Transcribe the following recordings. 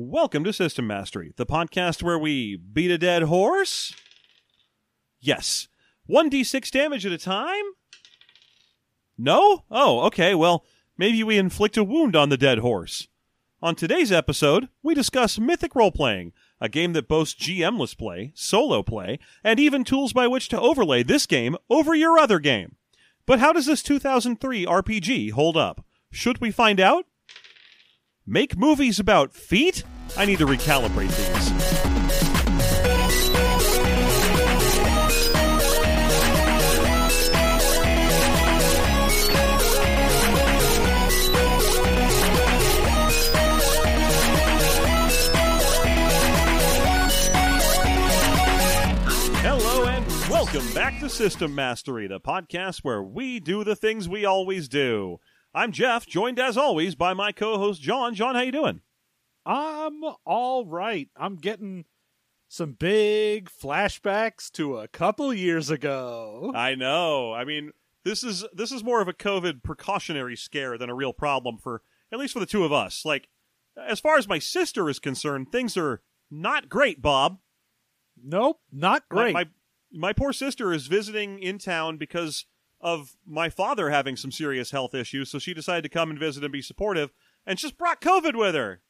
Welcome to System Mastery, the podcast where we beat a dead horse? Yes. 1d6 damage at a time? No? Oh, okay. Well, maybe we inflict a wound on the dead horse. On today's episode, we discuss Mythic Role Playing, a game that boasts GMless play, solo play, and even tools by which to overlay this game over your other game. But how does this 2003 RPG hold up? Should we find out? Make movies about feet? I need to recalibrate these. Hello and welcome back to System Mastery, the podcast where we do the things we always do. I'm Jeff, joined as always by my co-host John. John, how you doing? I'm all right. I'm getting some big flashbacks to a couple years ago. I know. I mean, this is this is more of a COVID precautionary scare than a real problem for at least for the two of us. Like, as far as my sister is concerned, things are not great, Bob. Nope, not My- great. My, my poor sister is visiting in town because of my father having some serious health issues, so she decided to come and visit and be supportive, and just brought COVID with her.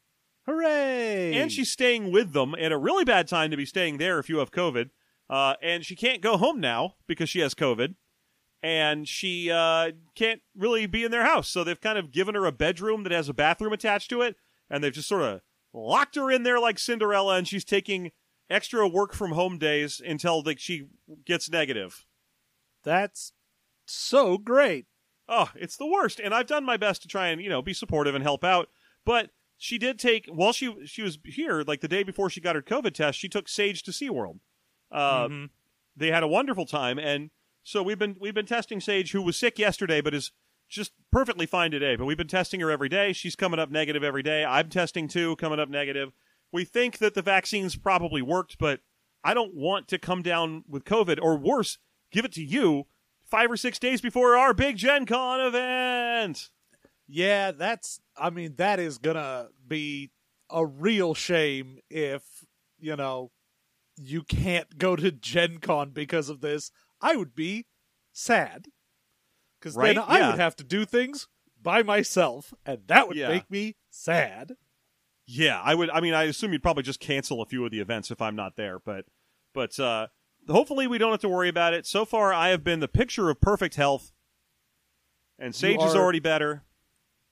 Hooray! And she's staying with them at a really bad time to be staying there if you have COVID. Uh, and she can't go home now because she has COVID. And she uh, can't really be in their house. So they've kind of given her a bedroom that has a bathroom attached to it. And they've just sort of locked her in there like Cinderella. And she's taking extra work from home days until like, she gets negative. That's so great. Oh, it's the worst. And I've done my best to try and, you know, be supportive and help out. But she did take while she she was here, like the day before she got her COVID test, she took Sage to SeaWorld. Uh Mhm. they had a wonderful time and so we've been we've been testing Sage who was sick yesterday but is just perfectly fine today. But we've been testing her every day. She's coming up negative every day. I'm testing too, coming up negative. We think that the vaccines probably worked, but I don't want to come down with COVID or worse, give it to you five or six days before our big Gen Con event. Yeah, that's. I mean, that is gonna be a real shame if you know you can't go to Gen Con because of this. I would be sad because Right? then I Yeah. would have to do things by myself, and that would Yeah. make me sad. Yeah, I would. I mean, I assume you'd probably just cancel a few of the events if I'm not there, but but uh, hopefully we don't have to worry about it. So far, I have been the picture of perfect health, and Sage is already better.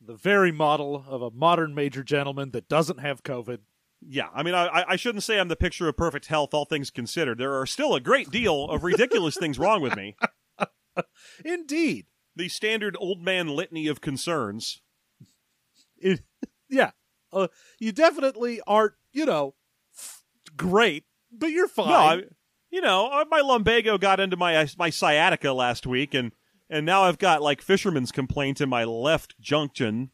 The very model of a modern major gentleman that doesn't have COVID. Yeah, I mean, I, I- shouldn't say I'm the picture of perfect health, all things considered. There are still a great deal of ridiculous things wrong with me. Indeed. The standard old man litany of concerns. It, yeah. Uh, you definitely aren't, you know, great, but you're fine. No, I, you know, uh, my lumbago got into my my sciatica last week, and and now I've got like fisherman's complaint in my left junction.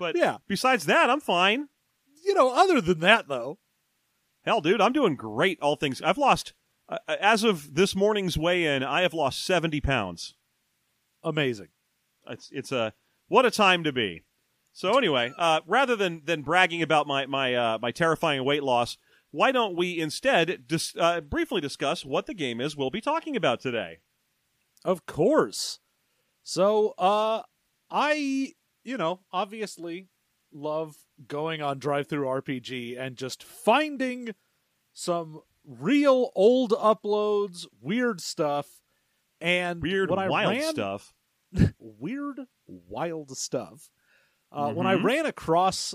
But Yeah. besides that, I'm fine. you know, other than that, though, Hell, dude, I'm doing great. All things I've lost uh, as of this morning's weigh-in, I have lost 70 pounds. amazing. It's it's a what a time to be. So anyway, uh, rather than than bragging about my my uh, my terrifying weight loss, why don't we instead dis- uh, briefly discuss what the game is we'll be talking about today? Of course. So, uh, I, you know, obviously love going on DriveThruRPG and just finding some real old uploads, weird stuff, and Weird, wild ran, stuff. weird, wild stuff. Uh, When I Mhm. ran across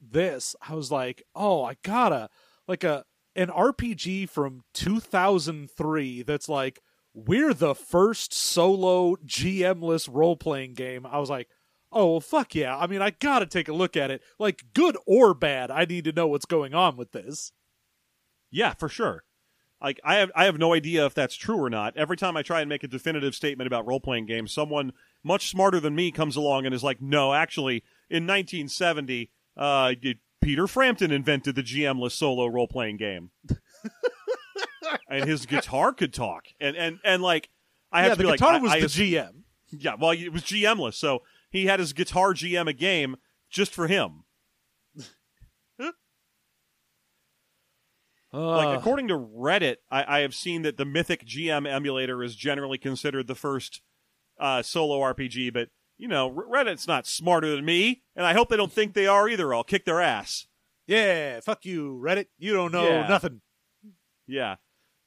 this, I was like, "Oh, I gotta like a an RPG from 2003 that's like we're the first solo GM-less role-playing game." I was like, "Oh, well, fuck yeah! I mean, I gotta take a look at it. Like, good or bad, I need to know what's going on with this." Yeah, for sure. Like I have I have no idea if that's true or not. Every time I try and make a definitive statement about role playing games, someone much smarter than me comes along and is like, "No, actually, in 1970, uh, Peter Frampton invented the GM-less solo role playing game, and his guitar could talk." And and and like, I have yeah, to the be like, guitar I- was I the ass- GM. yeah, well, it was GM-less, so he had his guitar GM a game just for him. like Uh, according to Reddit, I, I have seen that the Mythic GM emulator is generally considered the first uh, solo RPG, but you know Reddit's not smarter than me, and I hope they don't think they are either. I'll kick their ass. yeah, fuck you, Reddit. You don't know Yeah. nothing. Yeah,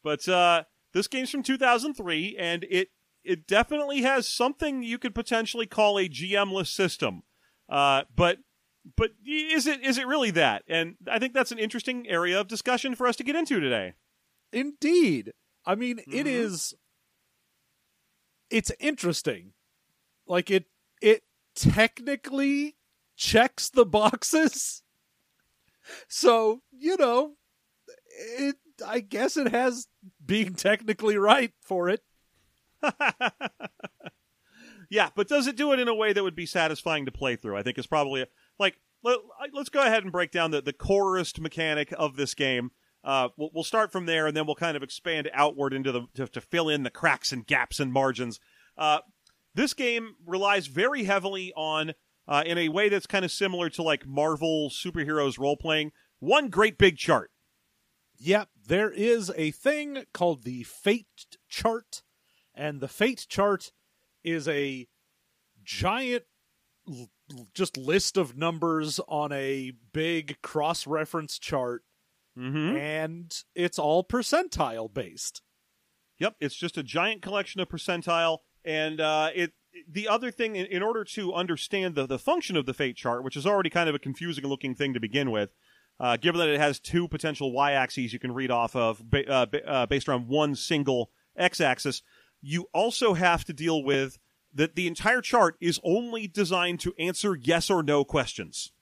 but uh, this game's from 2003, and it it definitely has something you could potentially call a GM-less system. Uh, but but is it is it really that? And I think that's an interesting area of discussion for us to get into today. Indeed. I mean, it Mhm. is it's interesting. Like it it technically checks the boxes. So, you know, it I guess it has being technically right for it. yeah, but does it do it in a way that would be satisfying to play through? I think is probably like let, us go ahead and break down the the corest mechanic of this game. Uh, we'll, we'll start from there, and then we'll kind of expand outward into the to, to fill in the cracks and gaps and margins. Uh, this game relies very heavily on, uh, in a way that's kind of similar to like Marvel superheroes role playing, one great big chart. Yep, there is a thing called the fate chart, and the fate chart is a giant l- just list of numbers on a big cross reference chart, Mm-hmm. and it's all percentile based. Yep, it's just a giant collection of percentile, and uh, it. The other thing, in, in order to understand the, the function of the fate chart, which is already kind of a confusing looking thing to begin with, uh, given that it has two potential y axes you can read off of ba- uh, ba- uh, based on one single x axis, you also have to deal with that the entire chart is only designed to answer yes or no questions.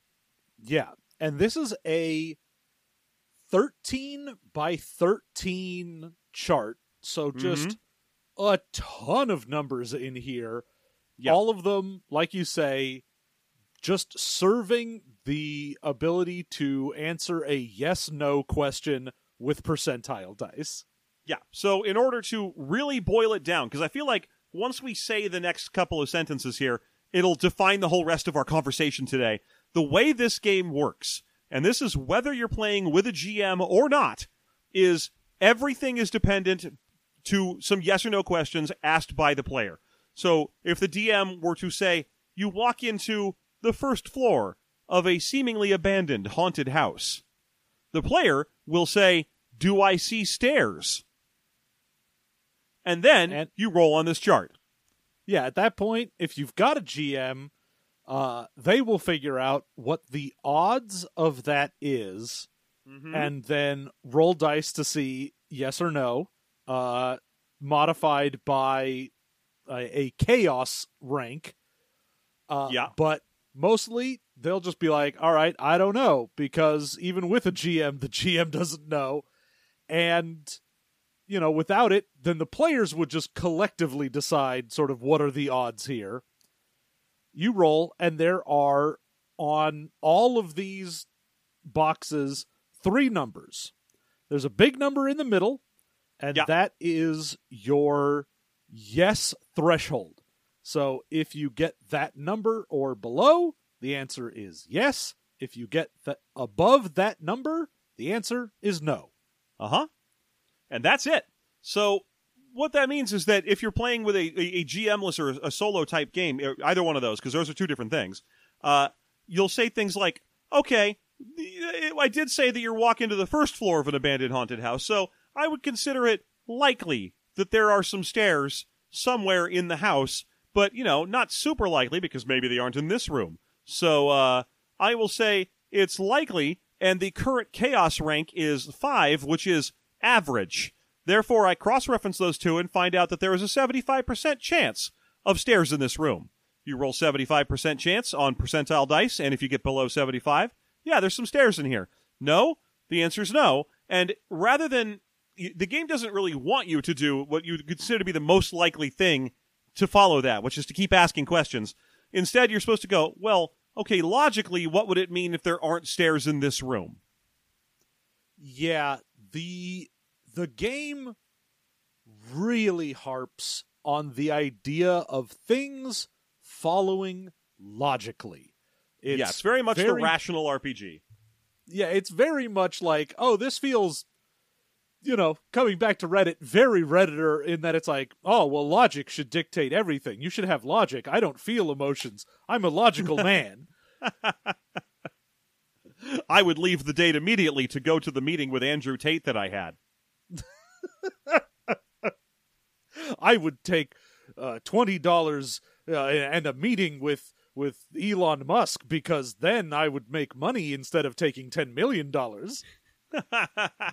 Yeah, and this is a 13 by 13 chart, so just a ton of numbers in here. Yep. All of them, like you say, just serving the ability to answer a yes no question with percentile dice. Yeah. So in order to really boil it down, because I feel like once we say the next couple of sentences here, it'll define the whole rest of our conversation today. The way this game works, and this is whether you're playing with a GM or not, is everything is dependent to some yes or no questions asked by the player. So if the DM were to say, you walk into the first floor of a seemingly abandoned haunted house, the player will say, Do I see stairs? And then And- you roll on this chart. Yeah, at that point, if you've got a GM, uh, they will figure out what the odds of that is Mm-hmm. and then roll dice to see yes or no, uh, modified by a, a chaos rank. Uh, Yeah. But mostly they'll just be like, all right, I don't know, because even with a GM, the GM doesn't know. And, you know, without it, then the players would just collectively decide sort of what are the odds here. You roll, and there are on all of these boxes three numbers. There's a big number in the middle, and Yeah. that is your yes threshold. So if you get that number or below, the answer is yes. If you get the, above that number, the answer is no. Uh huh. And that's it. So what that means is that if you're playing with a, a, a GMless or a solo type game, either one of those, because those are two different things, uh, you'll say things like, okay, I did say that you're walking to the first floor of an abandoned haunted house, so I would consider it likely that there are some stairs somewhere in the house, but, you know, not super likely because maybe they aren't in this room. So uh, I will say it's likely, and the current chaos rank is 5, which is average. Therefore, I cross reference those two and find out that there is a 75% chance of stairs in this room. You roll 75% chance on percentile dice, and if you get below 75, yeah, there's some stairs in here. No? The answer is no. And rather than. The game doesn't really want you to do what you consider to be the most likely thing to follow that, which is to keep asking questions. Instead, you're supposed to go, well, okay, logically, what would it mean if there aren't stairs in this room? Yeah, the the game really harps on the idea of things following logically. It's yeah, it's very much the rational RPG. Yeah, it's very much like, oh, this feels you know, coming back to Reddit, very Redditor in that it's like, oh, well, logic should dictate everything. You should have logic. I don't feel emotions. I'm a logical man. I would leave the date immediately to go to the meeting with Andrew Tate that I had. I would take uh, twenty dollars uh, and a meeting with with Elon Musk because then I would make money instead of taking ten million dollars.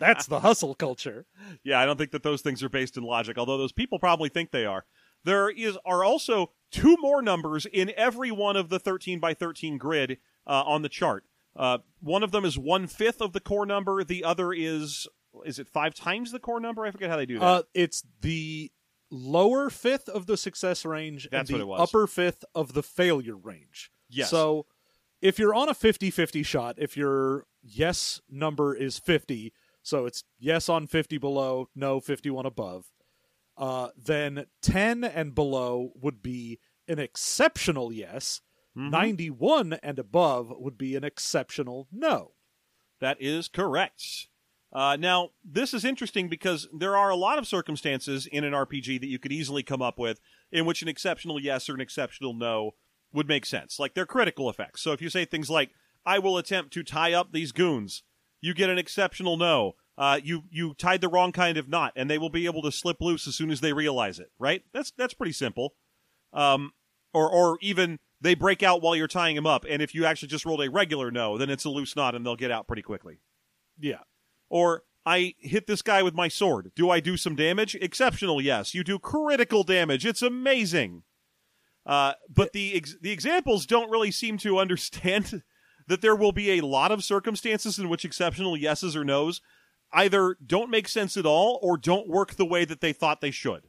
That's the hustle culture. Yeah, I don't think that those things are based in logic, although those people probably think they are. There is are also two more numbers in every one of the 13 by 13 grid uh, on the chart. Uh, one of them is one fifth of the core number. The other is is it five times the core number? I forget how they do that. Uh, it's the lower fifth of the success range That's and the upper fifth of the failure range. Yes. So if you're on a 50-50 shot, if your yes number is 50, so it's yes on 50 below, no 51 above, uh, then 10 and below would be an exceptional yes. Mhm. 91 and above would be an exceptional no. That is correct. Uh, now, this is interesting because there are a lot of circumstances in an RPG that you could easily come up with in which an exceptional yes or an exceptional no would make sense. Like they're critical effects. So if you say things like, I will attempt to tie up these goons, you get an exceptional no. Uh, you you tied the wrong kind of knot, and they will be able to slip loose as soon as they realize it. Right? That's that's pretty simple. Um, or or even they break out while you're tying them up, and if you actually just rolled a regular no, then it's a loose knot, and they'll get out pretty quickly. Yeah. Or I hit this guy with my sword. Do I do some damage? Exceptional, yes. You do critical damage. It's amazing. Uh, but the ex- the examples don't really seem to understand that there will be a lot of circumstances in which exceptional yeses or nos either don't make sense at all or don't work the way that they thought they should.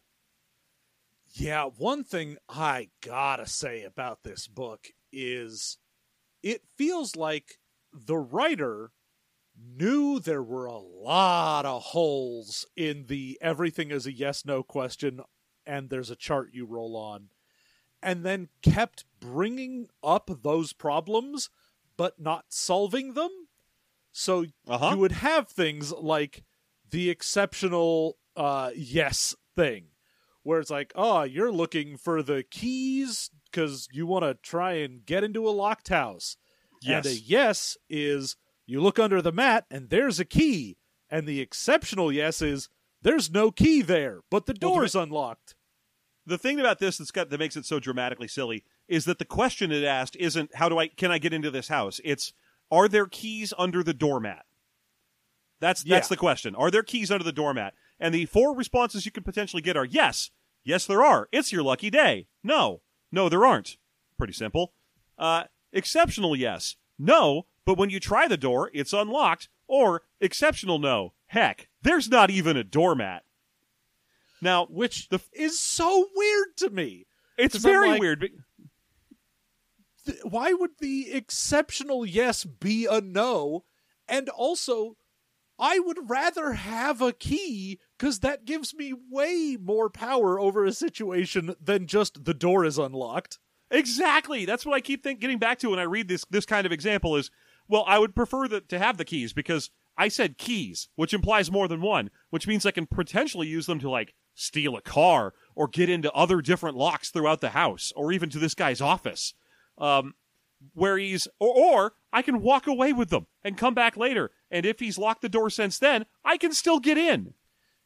Yeah, one thing I gotta say about this book is it feels like the writer knew there were a lot of holes in the everything is a yes no question and there's a chart you roll on, and then kept bringing up those problems but not solving them. So Uh-huh. you would have things like the exceptional uh, yes thing, where it's like, oh, you're looking for the keys because you want to try and get into a locked house. Yes. And a yes is you look under the mat and there's a key. And the exceptional yes is there's no key there, but the Well, door's unlocked. the thing about this that's got that makes it so dramatically silly is that the question it asked isn't how do I can I get into this house? It's are there keys under the doormat? That's that's Yeah. the question. Are there keys under the doormat? And the four responses you could potentially get are yes, yes there are. It's your lucky day. No, no there aren't. Pretty simple. Uh, exceptional yes, no. But when you try the door, it's unlocked. Or exceptional no. Heck, there's not even a doormat. Now, Which The- is so weird to me. It's very like- weird. Th- why would the exceptional yes be a no? And also, I would rather have a key because that gives me way more power over a situation than just the door is unlocked. Exactly. That's what I keep think, getting back to when I read this this kind of example is, well, I would prefer to have the keys because I said keys, which implies more than one, which means I can potentially use them to like steal a car or get into other different locks throughout the house or even to this guy's office. Um, where he's or, or I can walk away with them and come back later, and if he's locked the door since then, I can still get in.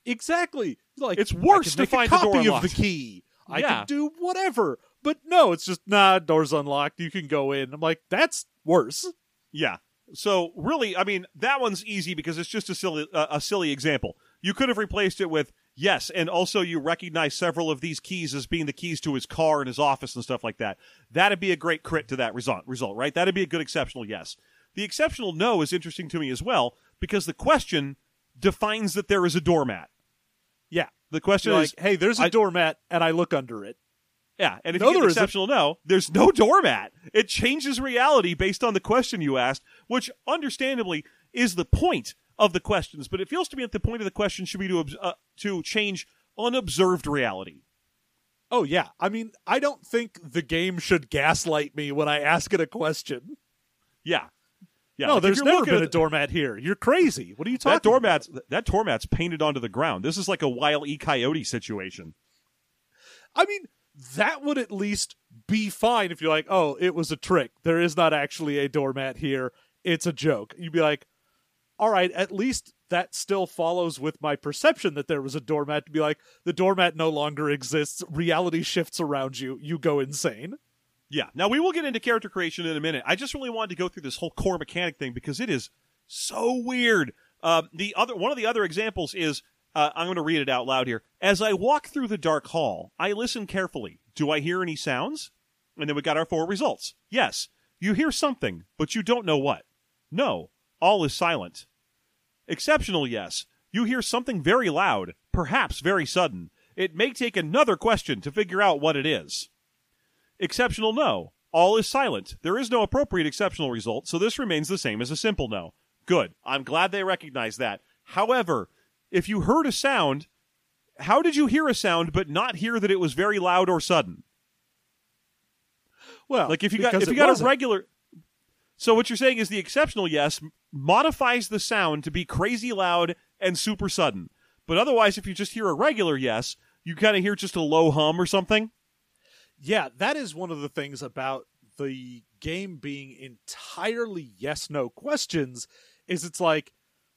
Exactly. Like It's worse to find a the door copy of the key. I Yeah. can do whatever. But no, it's just nah. Door's unlocked. You can go in. I'm like, that's worse. Yeah. So really, I mean, that one's easy because it's just a silly uh, a silly example. You could have replaced it with yes, and also you recognize several of these keys as being the keys to his car and his office and stuff like that. That'd be a great crit to that result. Result, right? That'd be a good exceptional yes. The exceptional no is interesting to me as well because the question defines that there is a doormat. Yeah. The question You're is, like, hey, there's a I- doormat, and I look under it. yeah, and if No, you get an isn't. exceptional no, there's no doormat. It changes reality based on the question you asked, which understandably is the point of the questions. But it feels to me that the point of the question should be to uh, to change unobserved reality. Oh yeah. I mean, I don't think the game should gaslight me when I ask it a question. Yeah, Yeah, no, like, there's never been a doormat here. You're crazy. What are you talking? that doormat's that doormat's painted onto the ground. This is like a wild e coyote situation. I mean, that would at least be fine if you're like, oh, it was a trick. There is not actually a doormat here. It's a joke. You'd be like, all right, at least that still follows with my perception that there was a doormat to be like, the doormat no longer exists. Reality shifts around you. You go insane. Yeah. Now we will get into character creation in a minute. I just really wanted to go through this whole core mechanic thing because it is so weird. Uh, the other one of the other examples is uh, I'm going to read it out loud here. As I walk through the dark hall, I listen carefully. Do I hear any sounds? And then we got our four results. Yes, you hear something, but you don't know what. No, all is silent. Exceptional, yes. You hear something very loud, perhaps very sudden. It may take another question to figure out what it is. Exceptional, no. All is silent. There is no appropriate exceptional result, so this remains the same as a simple no. Good. I'm glad they recognize that. However, if you heard a sound, how did you hear a sound but not hear that it was very loud or sudden? Well, Like if you got if you got wasn't. a regular So what you're saying is the exceptional yes modifies the sound to be crazy loud and super sudden. But otherwise if you just hear a regular yes, you kind of hear just a low hum or something. Yeah, that is one of the things about the game being entirely yes no questions is it's like,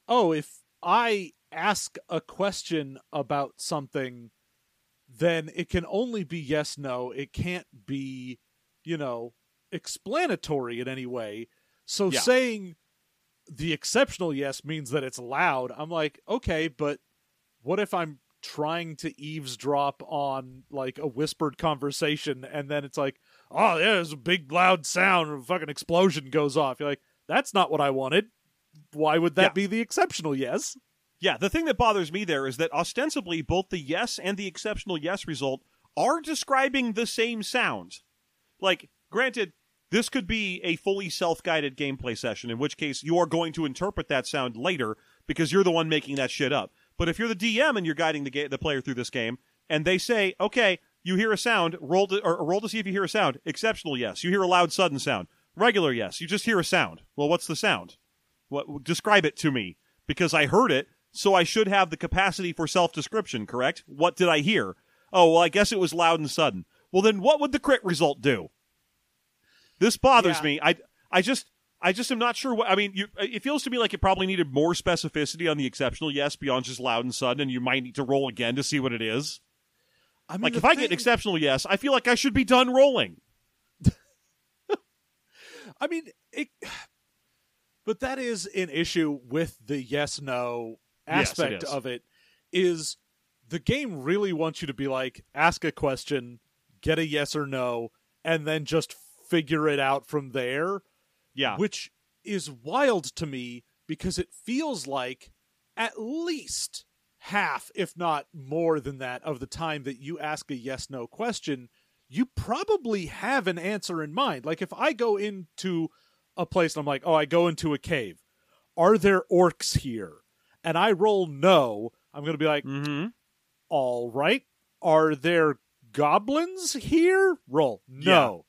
oh, if I ask a question about something, then it can only be yes no. It can't be, you know, explanatory in any way. So Yeah. saying the exceptional yes means that it's loud. I'm like, okay, but what if I'm trying to eavesdrop on like a whispered conversation and then it's like, oh, yeah, there's a big loud sound, a fucking explosion goes off. You're like, that's not what I wanted. Why would that Yeah. be the exceptional yes? Yeah, the thing that bothers me there is that ostensibly both the yes and the exceptional yes result are describing the same sound. Like, granted, this could be a fully self guided gameplay session, in which case you are going to interpret that sound later because you're the one making that shit up. But if you're the DM and you're guiding the, ga- the player through this game, and they say, okay, you hear a sound, roll to, or roll to see if you hear a sound. Exceptional yes. You hear a loud, sudden sound. Regular yes. You just hear a sound. Well, what's the sound? What describe it to me because I heard it, so I should have the capacity for self-description, correct? What did I hear? Oh, well, I guess it was loud and sudden. Well, then what would the crit result do? This bothers Yeah. me. I I just I just am not sure what I mean, you it feels to me like it probably needed more specificity on the exceptional yes beyond just loud and sudden and you might need to roll again to see what it is. I mean, Like if I get thing- exceptional yes, I feel like I should be done rolling. I mean, it, but that is an issue with the yes no Yes, it aspect of it. Is the game really wants you to be like ask a question, get a yes or no, and then just figure it out from there, Yeah. which is wild to me because it feels like at least half, if not more than that, of the time that you ask a yes no question, you probably have an answer in mind. Like if I go into a place and I'm like, oh, I go into a cave, are there orcs here? And I roll no, I'm going to be like, mm-hmm. all right. Are there goblins here? Roll no.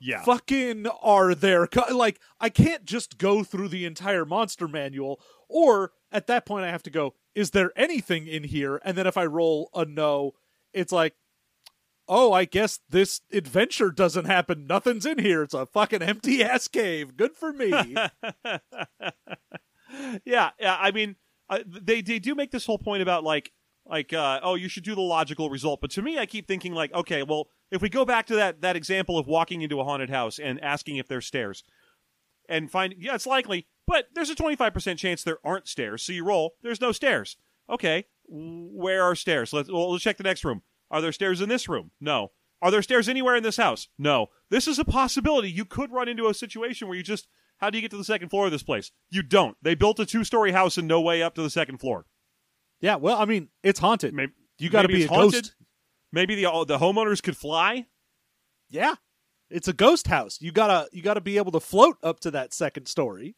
Yeah. Fucking are there. Co- like I can't just go through the entire monster manual or at that point I have to go is there anything in here? And then if I roll a no it's like oh I guess this adventure doesn't happen. Nothing's in here. It's a fucking empty ass cave. Good for me. Yeah, yeah. I mean, uh, they they do make this whole point about like like uh, oh you should do the logical result, but to me I keep thinking like okay, well if we go back to that that example of walking into a haunted house and asking if there's stairs and find yeah it's likely, but there's a twenty five percent chance there aren't stairs, so you roll there's no stairs. Okay, where are stairs? Let's well, let's check the next room. Are there stairs in this room? No. Are there stairs anywhere in this house? No. This is a possibility. You could run into a situation where you just how do you get to the second floor of this place? You don't. They built a two story house and no way up to the second floor. yeah well I mean it's haunted Maybe you got to be a haunted. ghost Maybe the the homeowners could fly. yeah it's a ghost house you got to you got to be able to float up to that second story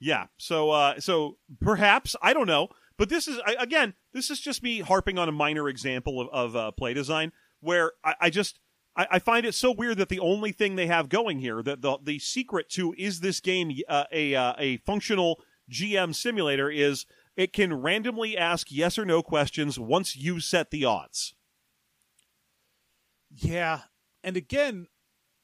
Yeah. So uh so perhaps I don't know, but this is I, again this is just me harping on a minor example of, of uh, play design where I, I just I, I find it so weird that the only thing they have going here, that the the secret to is this game uh, a uh, a functional GM simulator, is it can randomly ask yes or no questions once you set the odds. Yeah. And again,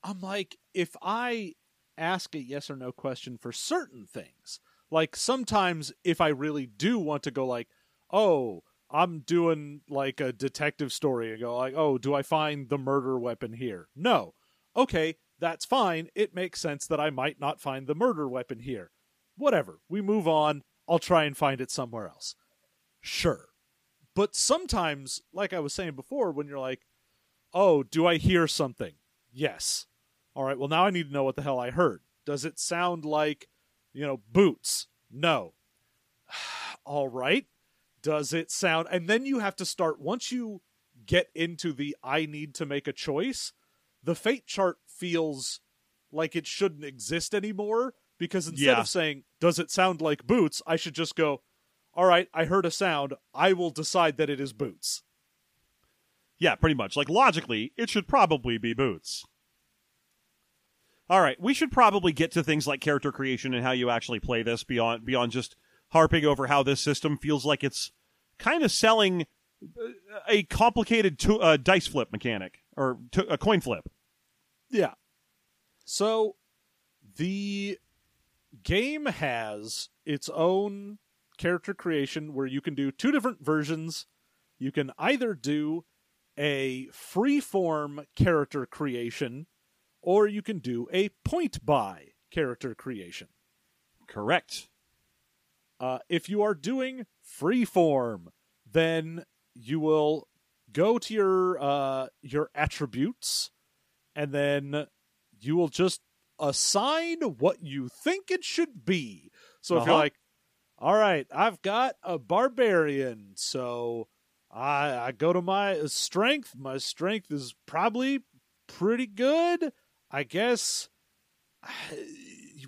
I'm like, if I ask a yes or no question for certain things, like sometimes if I really do want to go like, oh, I'm doing like a detective story and go like, oh, do I find the murder weapon here? No. Okay, that's fine. It makes sense that I might not find the murder weapon here. Whatever. We move on. I'll try and find it somewhere else. Sure. But sometimes, like I was saying before, when you're like, oh, do I hear something? Yes. All right, well, now I need to know what the hell I heard. Does it sound like, you know, boots? No. All right. Does it sound. And then you have to start, once you get into the I need to make a choice, the fate chart feels like it shouldn't exist anymore because instead Yeah. of saying, does it sound like boots, I should just go, all right, I heard a sound. I will decide that it is boots. Yeah, pretty much. Like logically, it should probably be boots. All right, we should probably get to things like character creation and how you actually play this beyond beyond just harping over how this system feels like it's kind of selling uh, a complicated to, uh, dice flip mechanic or to, a coin flip. Yeah. So the game has its own character creation where you can do two different versions. You can either do a free-form character creation or you can do a point buy character creation. Correct. Uh, if you are doing freeform, then you will go to your uh, your attributes, and then you will just assign what you think it should be. So if you're Uh-huh. like, all right, I've got a barbarian, so I I go to my strength. My strength is probably pretty good. I guess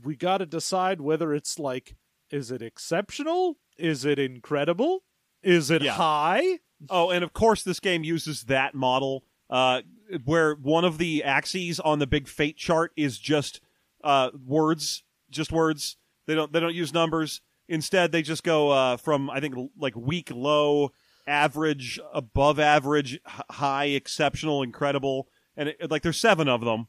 we got to decide whether it's like is it exceptional? Is it incredible? Is it Yeah. high? Oh, and of course, this game uses that model uh, where one of the axes on the big fate chart is just uh, words, just words. They don't they don't use numbers. Instead, they just go uh, from I think like weak, low, average, above average, high, exceptional, incredible, and it, like there's seven of them.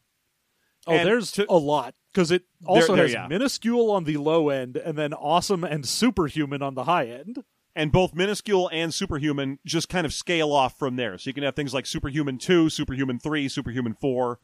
Oh, And there's to- a lot because it also there, has yeah. minuscule on the low end and then awesome and superhuman on the high end. and both minuscule and superhuman just kind of scale off from there. So you can have things like superhuman two, superhuman three, superhuman four,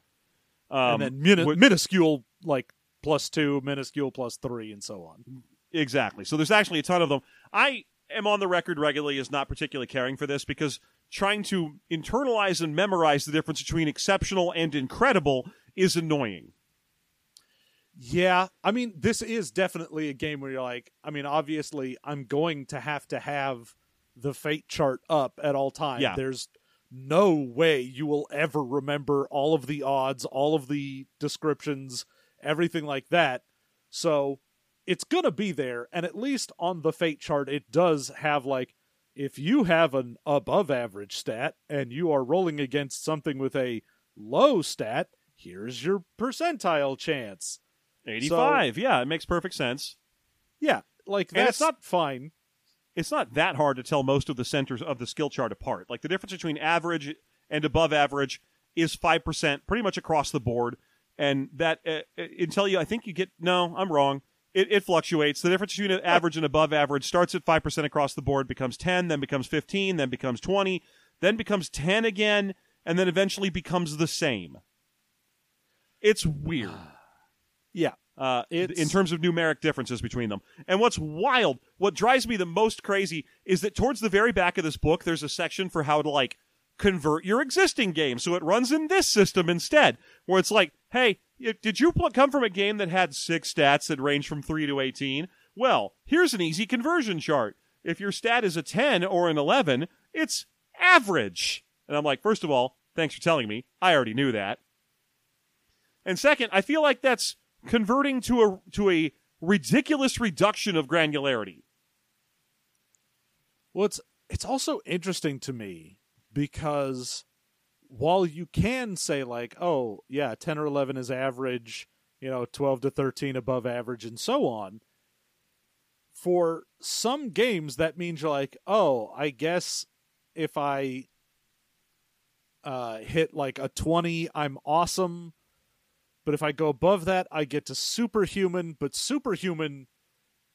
um, and then mini- minuscule like plus two, minuscule plus three, and so on. exactly. So there's actually a ton of them. I am on the record regularly as not particularly caring for this because trying to internalize and memorize the difference between exceptional and incredible is annoying. Yeah, I mean, this is definitely a game where you're like, I mean, obviously, I'm going to have to have the fate chart up at all times. Yeah. There's no way you will ever remember all of the odds, all of the descriptions, everything like that. So it's going to be there. And at least on the fate chart, it does have like, if you have an above average stat and you are rolling against something with a low stat, here's your percentile chance. 85. yeah, it makes perfect sense. Yeah, like And that's it's not- fine. It's not that hard to tell most of the centers of the skill chart apart. Like the difference between average and above average is 5% pretty much across the board. And that, uh, uh, until you, I think you get, no, I'm wrong. It, it fluctuates. The difference between average and above average starts at 5% across the board, becomes 10, then becomes 15, then becomes 20, then becomes 10 again, and then eventually becomes the same. It's weird Yeah, uh, It's- in terms of numeric differences between them. And what's wild, what drives me the most crazy, is that towards the very back of this book, there's a section for how to like convert your existing game so it runs in this system instead, where it's like, hey, did you come from a game that had six stats that range from three to eighteen? Well, here's an easy conversion chart. If your stat is a ten or an eleven, it's average. And I'm like, first of all, thanks for telling me. I already knew that. And second, I feel like that's converting to a to a ridiculous reduction of granularity. well, it's it's also interesting to me because while you can say like, oh yeah, ten or eleven is average, you know, twelve to thirteen above average, and so on. For some games, that means you're like, oh, I guess if I uh, hit like a twenty, I'm awesome. But if I go above that, I get to superhuman. But superhuman,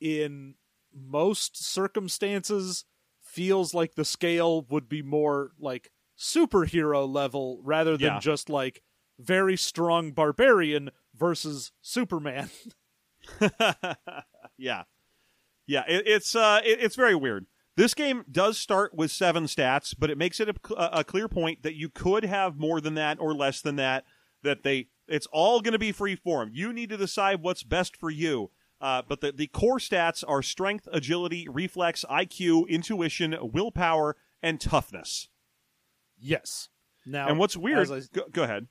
in most circumstances, feels like the scale would be more like superhero level rather than Yeah. just like very strong barbarian versus Superman. yeah, yeah. It, it's uh, it, it's very weird. This game does start with seven stats, but it makes it a, a clear point that you could have more than that or less than that. That they, it's all going to be free form. You need to decide what's best for you. Uh, but the, the core stats are strength, agility, reflex, IQ, intuition, willpower, and toughness. Yes. Now, and what's weird? I- go, go ahead.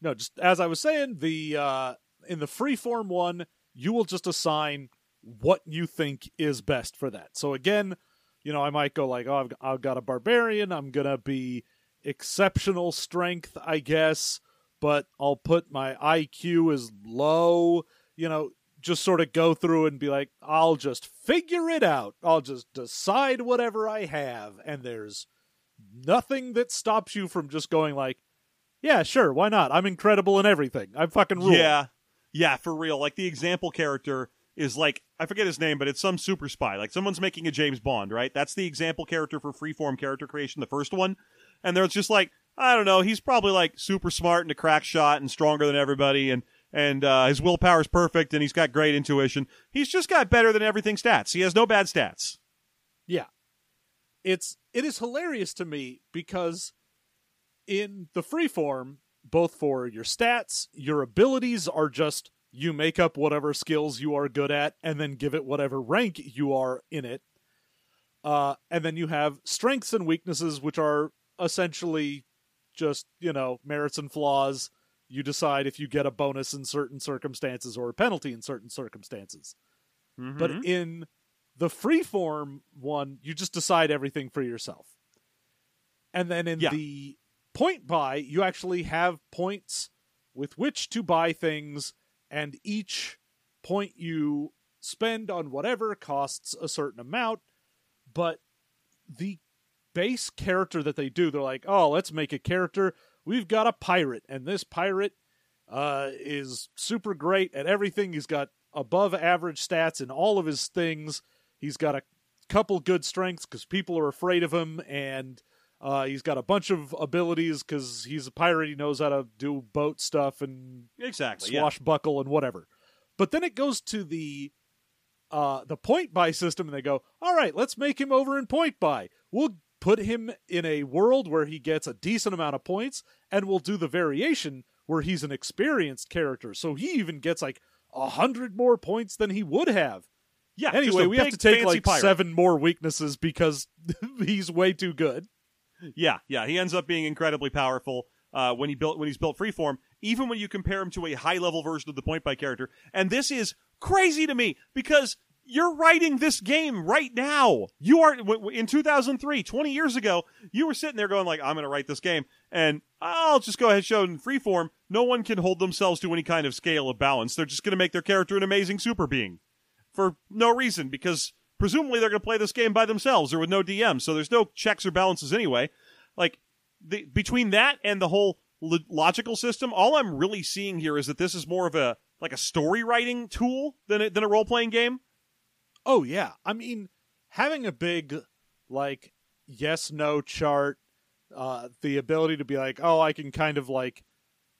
No, just as I was saying, the uh in the freeform one, you will just assign what you think is best for that. So again, you know, I might go like, oh, I've, I've got a barbarian. I'm gonna be exceptional strength, I guess, but I'll put my IQ as low. You know, just sort of go through and be like, I'll just figure it out. I'll just decide whatever I have, and there's nothing that stops you from just going like yeah, sure, why not? I'm incredible in everything. I'm fucking rule. Yeah, yeah, for real. Like the example character is like I forget his name, but it's some super spy. Like someone's making a James Bond, right? That's the example character for freeform character creation, the first one. And there's just like I don't know, he's probably like super smart and a crack shot and stronger than everybody, and and uh, his is perfect, and he's got great intuition. He's just got better than everything stats. He has no bad stats. It's it is hilarious to me because in the free form, both for your stats, your abilities are just you make up whatever skills you are good at and then give it whatever rank you are in it. Uh, and then you have strengths and weaknesses, which are essentially just, you know, merits and flaws. You decide if you get a bonus in certain circumstances or a penalty in certain circumstances. But Mhm. in the freeform one, you just decide everything for yourself. And then in Yeah. the point buy, you actually have points with which to buy things, and each point you spend on whatever costs a certain amount. But the base character that they do, they're like, oh, let's make a character. We've got a pirate, and this pirate uh, is super great at everything. He's got above average stats in all of his things. He's got a couple good strengths because people are afraid of him, and uh, he's got a bunch of abilities because he's a pirate. He knows how to do boat stuff and exactly. Yeah. swashbuckle and whatever. But then it goes to the uh, the point buy system, and they go, "All right, let's make him over in point buy. We'll put him in a world where he gets a decent amount of points, and we'll do the variation where he's an experienced character, so he even gets like a hundred more points than he would have. Yeah. Anyway, we have to take like pirate. seven more weaknesses because he's way too good. Yeah, yeah, he ends up being incredibly powerful uh, when he built when he's built freeform. Even when you compare him to a high level version of the point buy character, and this is crazy to me because you're writing this game right now. You are in 2003, 20 years ago. You were sitting there going like, "I'm going to write this game," and I'll just go ahead and show it in freeform. No one can hold themselves to any kind of scale of balance. They're just going to make their character an amazing super being for no reason because presumably they're going to play this game by themselves or with no DM, so there's no checks or balances anyway. Like the, between that and the whole lo- logical system, all I'm really seeing here is that this is more of a like a story writing tool than a, than a role playing game. Oh yeah. I mean, having a big like yes no chart, uh the ability to be like, "Oh, I can kind of like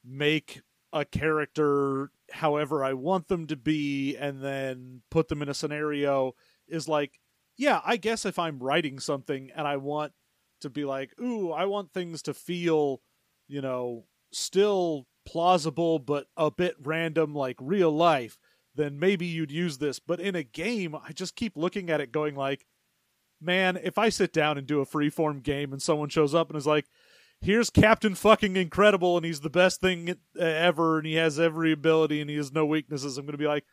make a character however I want them to be and then put them in a scenario is like, yeah, I guess if I'm writing something and I want to be like, "Ooh, I want things to feel, you know, still plausible but a bit random like real life." then maybe you'd use this. But in a game, I just keep looking at it going like, man, if I sit down and do a freeform game and someone shows up and is like, here's Captain fucking Incredible and he's the best thing ever and he has every ability and he has no weaknesses, I'm going to be like,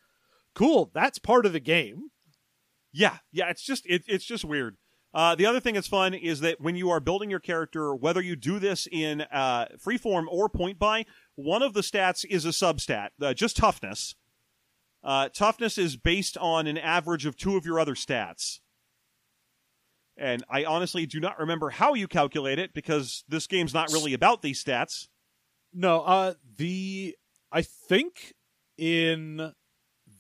cool, that's part of the game. Yeah, yeah, it's just it, it's just weird. Uh, the other thing that's fun is that when you are building your character, whether you do this in uh, freeform or point buy, one of the stats is a substat, uh, just toughness. Uh, toughness is based on an average of two of your other stats. And I honestly do not remember how you calculate it because this game's not really about these stats. No, uh the I think in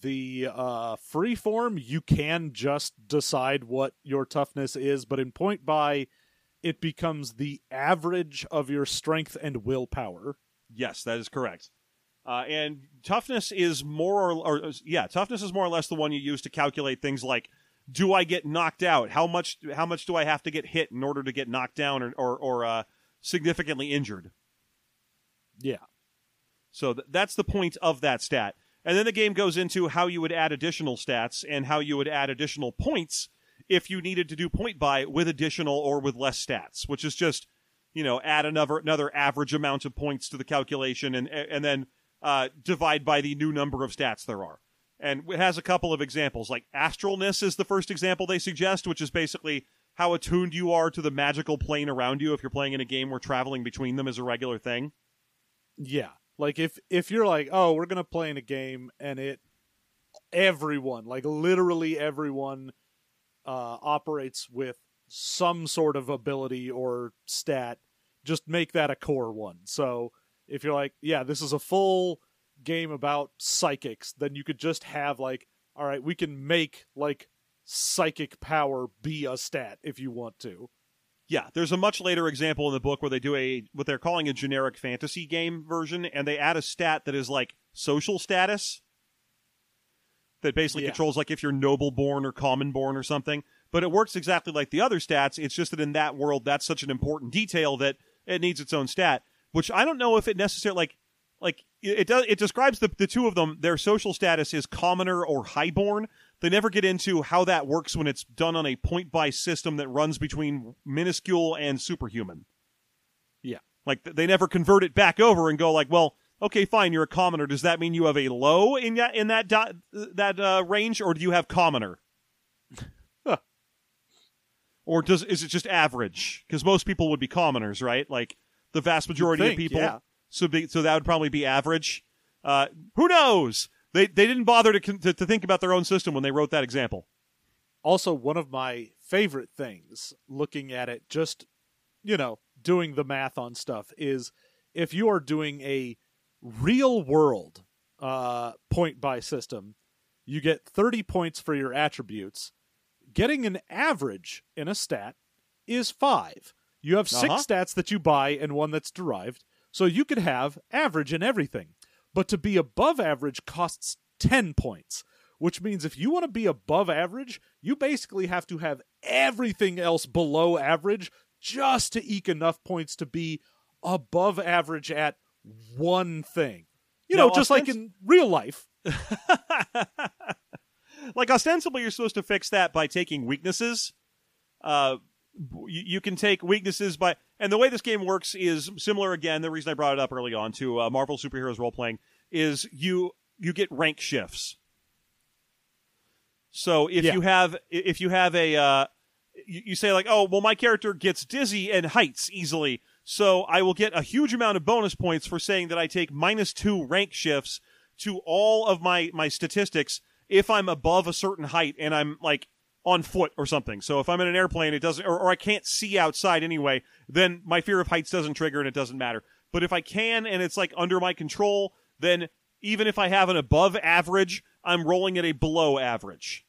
the uh free form you can just decide what your toughness is, but in point buy it becomes the average of your strength and willpower. Yes, that is correct. Uh, and toughness is more or, or yeah, toughness is more or less the one you use to calculate things like do I get knocked out? How much how much do I have to get hit in order to get knocked down or or, or uh, significantly injured? Yeah. So th- that's the point of that stat. And then the game goes into how you would add additional stats and how you would add additional points if you needed to do point buy with additional or with less stats, which is just, you know, add another another average amount of points to the calculation and and then uh, divide by the new number of stats there are. And it has a couple of examples, like astralness is the first example they suggest, which is basically how attuned you are to the magical plane around you if you're playing in a game where traveling between them is a regular thing. Yeah. Like if if you're like, "Oh, we're going to play in a game and it everyone, like literally everyone uh operates with some sort of ability or stat, just make that a core one." So, if you're like, "Yeah, this is a full game about psychics," then you could just have like, "All right, we can make like psychic power be a stat if you want to." Yeah, there's a much later example in the book where they do a what they're calling a generic fantasy game version, and they add a stat that is like social status that basically Yeah. controls like if you're noble born or common born or something. But it works exactly like the other stats. It's just that in that world, that's such an important detail that it needs its own stat. Which I don't know if it necessarily like like it does. It describes the the two of them. Their social status is commoner or highborn. They never get into how that works when it's done on a point buy system that runs between minuscule and superhuman. Yeah. Like they never convert it back over and go like, well, okay, fine, you're a commoner. Does that mean you have a low in that in that dot, that uh, range, or do you have commoner? Huh. Or does is it just average? Because most people would be commoners, right? Like the vast majority think, of people. yeah. So be, so that would probably be average. Uh, who knows? They they didn't bother to, to to think about their own system when they wrote that example. also one of my favorite things looking at it just you know doing the math on stuff is if you are doing a real world uh point buy system you get 30 points for your attributes getting an average in a stat is 5 you have 6 Uh-huh. stats that you buy and one that's derived so you could have average in everything but to be above average costs 10 points which means if you want to be above average, you basically have to have everything else below average just to eke enough points to be above average at one thing. You Now, know, just like in real life. like ostensibly, you're supposed to fix that by taking weaknesses. Uh, you, you can take weaknesses by, and the way this game works is similar. Again, the reason I brought it up early on to uh, Marvel superheroes role playing is you you get rank shifts. So if Yeah. you have if you have a uh, you, you say like, oh well, my character gets dizzy and heights easily, so I will get a huge amount of bonus points for saying that I take minus two rank shifts to all of my my statistics if I'm above a certain height and I'm like on foot or something. So if I'm in an airplane, it doesn't, or, or I can't see outside anyway, then my fear of heights doesn't trigger and it doesn't matter. But if I can and it's like under my control, then even if I have an above average, I'm rolling at a below average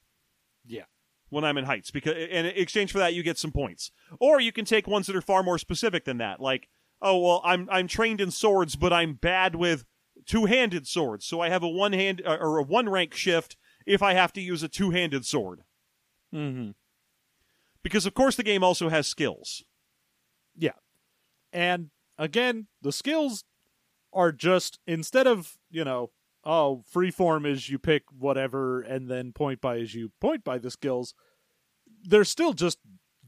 Yeah. when I'm in heights because and in exchange for that you get some points. Or you can take ones that are far more specific than that. Like, oh well, I'm I'm trained in swords, but I'm bad with two-handed swords. So I have a one hand uh, or a one rank shift if I have to use a two-handed sword. Mm-hmm. Because of course the game also has skills. Yeah. And again, the skills are just instead of, you know, oh, freeform is you pick whatever and then point buy is you point buy the skills, they're still just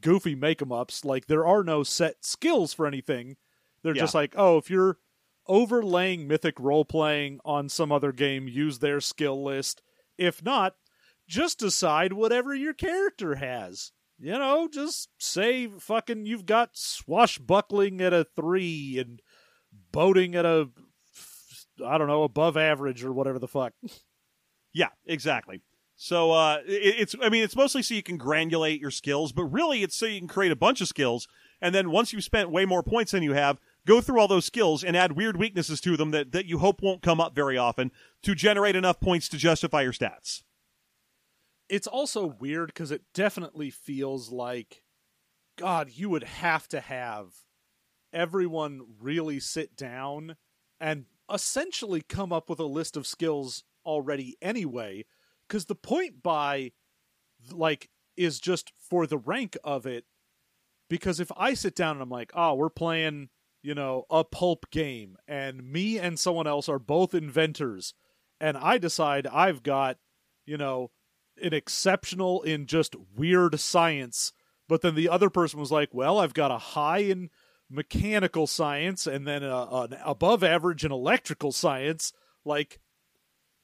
goofy make 'em ups. Like there are no set skills for anything. They're Yeah. just like, oh, if you're overlaying mythic role playing on some other game, use their skill list. If not, just decide whatever your character has. you know, just say fucking you've got swashbuckling at a three and boating at a, I don't know, above average or whatever the fuck. Yeah, exactly. So uh, it, it's I mean it's mostly so you can granulate your skills, but really it's so you can create a bunch of skills, and then once you've spent way more points than you have, go through all those skills and add weird weaknesses to them that, that you hope won't come up very often to generate enough points to justify your stats. It's also weird because it definitely feels like, God, you would have to have everyone really sit down and essentially come up with a list of skills already anyway because the point buy, like is just for the rank of it because if i sit down and i'm like oh we're playing you know a pulp game and me and someone else are both inventors and i decide i've got you know an exceptional in just weird science but then the other person was like well i've got a high in mechanical science and then a, an above average in electrical science like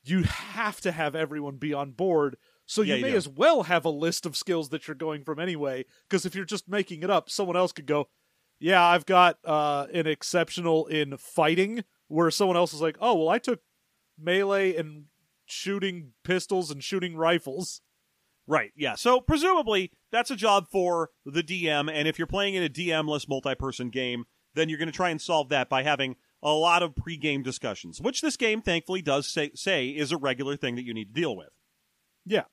you have to have everyone be on board. So you Yeah, you may do. as well have a list of skills that you're going from anyway. Because if you're just making it up, someone else could go, "Yeah, I've got uh, an exceptional in fighting," where someone else is like, "Oh, well, I took melee and shooting pistols and shooting rifles." Right, yeah. So presumably that's a job for the DM, and if you're playing in a DM-less multi-person game, then you're going to try and solve that by having a lot of pre-game discussions, which this game thankfully does say, say is a regular thing that you need to deal with. Yeah,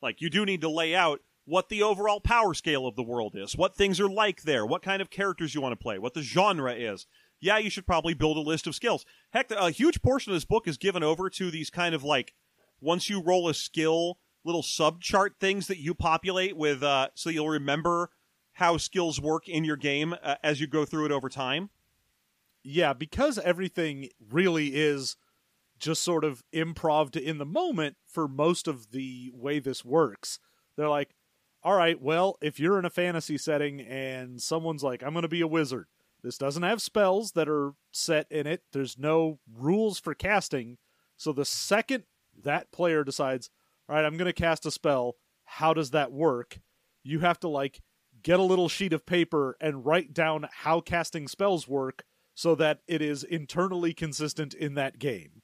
Like you do need to lay out what the overall power scale of the world is, what things are like there, what kind of characters you want to play, what the genre is. Yeah, you should probably build a list of skills. Heck, a huge portion of this book is given over to these kind of like once you roll a skill, little subchart things that you populate with, uh, so you'll remember how skills work in your game uh, as you go through it over time. yeah, because everything really is just sort of improv in the moment for most of the way this works. They're like, all right, well, if you're in a fantasy setting and someone's like, I'm going to be a wizard, this doesn't have spells that are set in it, there's no rules for casting. So the second that player decides, all right, I'm going to cast a spell, how does that work? You have to like get a little sheet of paper and write down how casting spells work so that it is internally consistent in that game.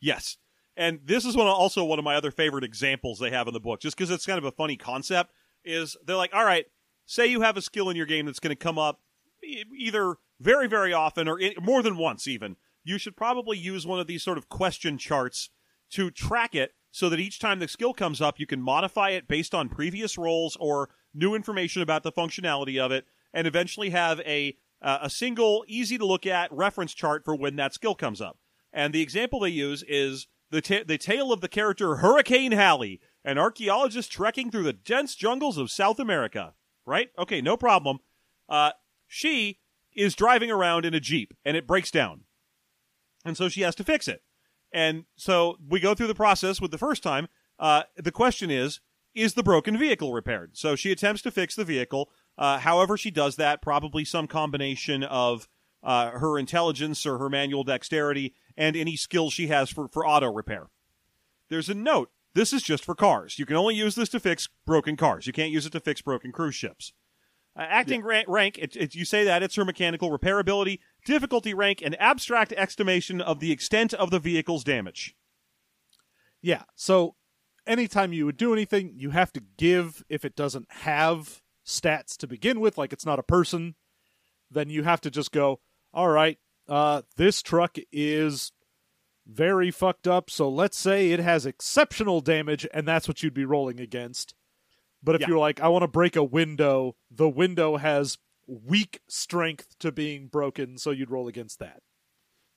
Yes. And this is one also one of my other favorite examples they have in the book, just because it's kind of a funny concept. Is they're like, all right, say you have a skill in your game that's going to come up either very, very often or more than once, even. You should probably use one of these sort of question charts to track it so that each time the skill comes up, you can modify it based on previous rolls or new information about the functionality of it, and eventually have a uh, a single, easy to look at reference chart for when that skill comes up. And the example they use is the ta- the tale of the character Hurricane Halley, an archaeologist trekking through the dense jungles of South America. Right? Okay, no problem. Uh, she is driving around in a jeep and it breaks down, and so she has to fix it. And so we go through the process with the first time. Uh, the question is, is the broken vehicle repaired? So she attempts to fix the vehicle. Uh, however, she does that, probably some combination of uh, her intelligence or her manual dexterity and any skills she has for, for auto repair. There's a note. This is just for cars. You can only use this to fix broken cars. You can't use it to fix broken cruise ships. Uh, acting ra- rank, it, it, you say that it's her mechanical repairability. Difficulty rank, and abstract estimation of the extent of the vehicle's damage. Yeah. So anytime you would do anything, you have to give if it doesn't have stats to begin with, like it's not a person, then you have to just go, all right, uh, this truck is very fucked up, so let's say it has exceptional damage, and that's what you'd be rolling against. But if Yeah. you're like, I want to break a window, the window has weak strength to being broken, so you'd roll against that.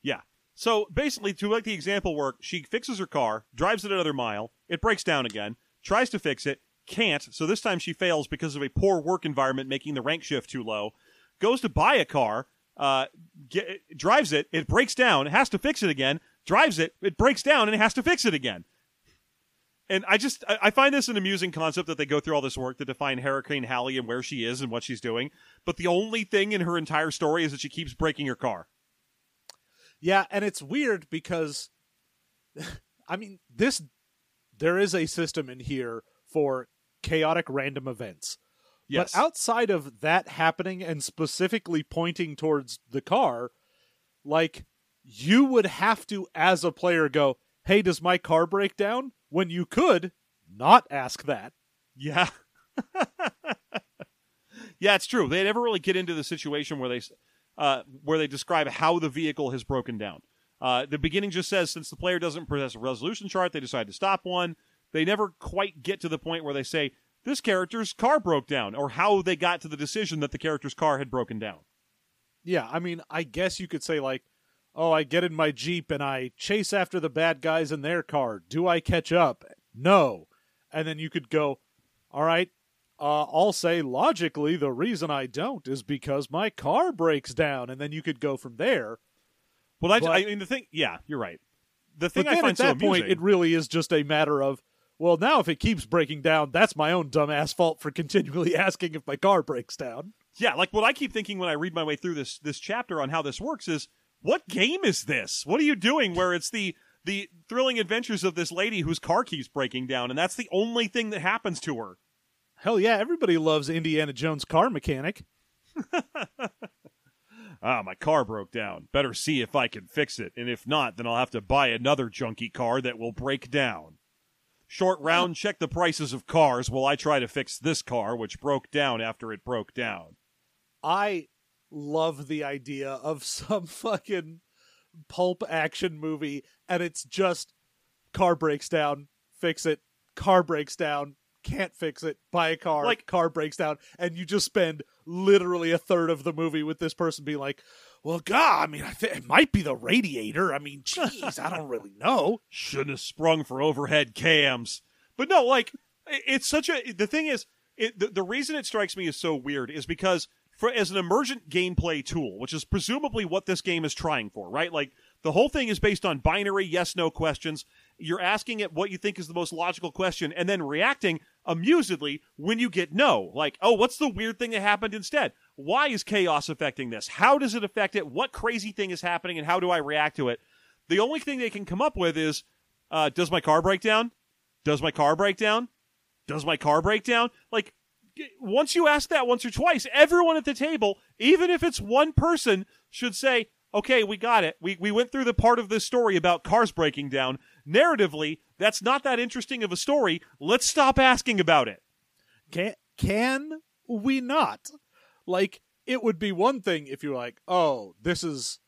Yeah. So basically, to make the example work, she fixes her car, drives it another mile, it breaks down again, tries to fix it, can't, so this time she fails because of a poor work environment making the rank shift too low, goes to buy a car, uh, get, drives it, it breaks down, has to fix it again, drives it, it breaks down, and it has to fix it again. And I just I I find this an amusing concept that they go through all this work to define Hurricane Halley and where she is and what she's doing, but the only thing in her entire story is that she keeps breaking her car. Yeah, and it's weird because I mean, this there is a system in here for chaotic random events. Yes. But outside of that happening and specifically pointing towards the car, like you would have to, as a player, go, Hey, does my car break down? When you could not ask that. Yeah. yeah, it's true. They never really get into the situation where they uh, where they describe how the vehicle has broken down. Uh, the beginning just says since the player doesn't possess a resolution chart, they decide to stop one. They never quite get to the point where they say this character's car broke down or how they got to the decision that the character's car had broken down. Yeah, I mean, I guess you could say like, "Oh, I get in my Jeep and I chase after the bad guys in their car. Do I catch up?" No. And then you could go, "All right, uh, I'll say logically the reason I don't is because my car breaks down." And then you could go from there. Well, I, But- I mean, the thing, yeah, you're right. The thing I find at that so point, amusing, it really is just a matter of, well, now if it keeps breaking down, that's my own dumbass fault for continually asking if my car breaks down. yeah, like what I keep thinking when I read my way through this this chapter on how this works is, what game is this? What are you doing? Where it's the the thrilling adventures of this lady whose car keeps breaking down, and that's the only thing that happens to her. Hell yeah, everybody loves Indiana Jones car mechanic. Ah, my car broke down. Better see if I can fix it, and if not, then I'll have to buy another junky car that will break down. Short round, check the prices of cars while I try to fix this car, which broke down after it broke down. I love the idea of some fucking pulp action movie and it's just car breaks down, fix it, car breaks down, can't fix it, buy a car, Like- car breaks down, and you just spend literally a third of the movie with this person being like, "Well, God, I mean, I th- it might be the radiator. I mean, jeez, I don't really know." Shouldn't have sprung for overhead cams. But no, like, it's such a. The thing is, it, the, the reason it strikes me as so weird is because, for as an emergent gameplay tool, which is presumably what this game is trying for, right? Like, the whole thing is based on binary yes no questions. You're asking it what you think is the most logical question and then reacting amusedly when you get no. Like, oh, what's the weird thing that happened instead? Why is chaos affecting this? How does it affect it? What crazy thing is happening and how do I react to it? The only thing they can come up with is uh, does my car break down? Does my car break down? Does my car break down? Like, once you ask that once or twice, everyone at the table, even if it's one person, should say, okay, we got it. We, we went through the part of this story about cars breaking down. Narratively, that's not that interesting of a story. Let's stop asking about it. Can can we not? Like it would be one thing if you're like, "Oh, this is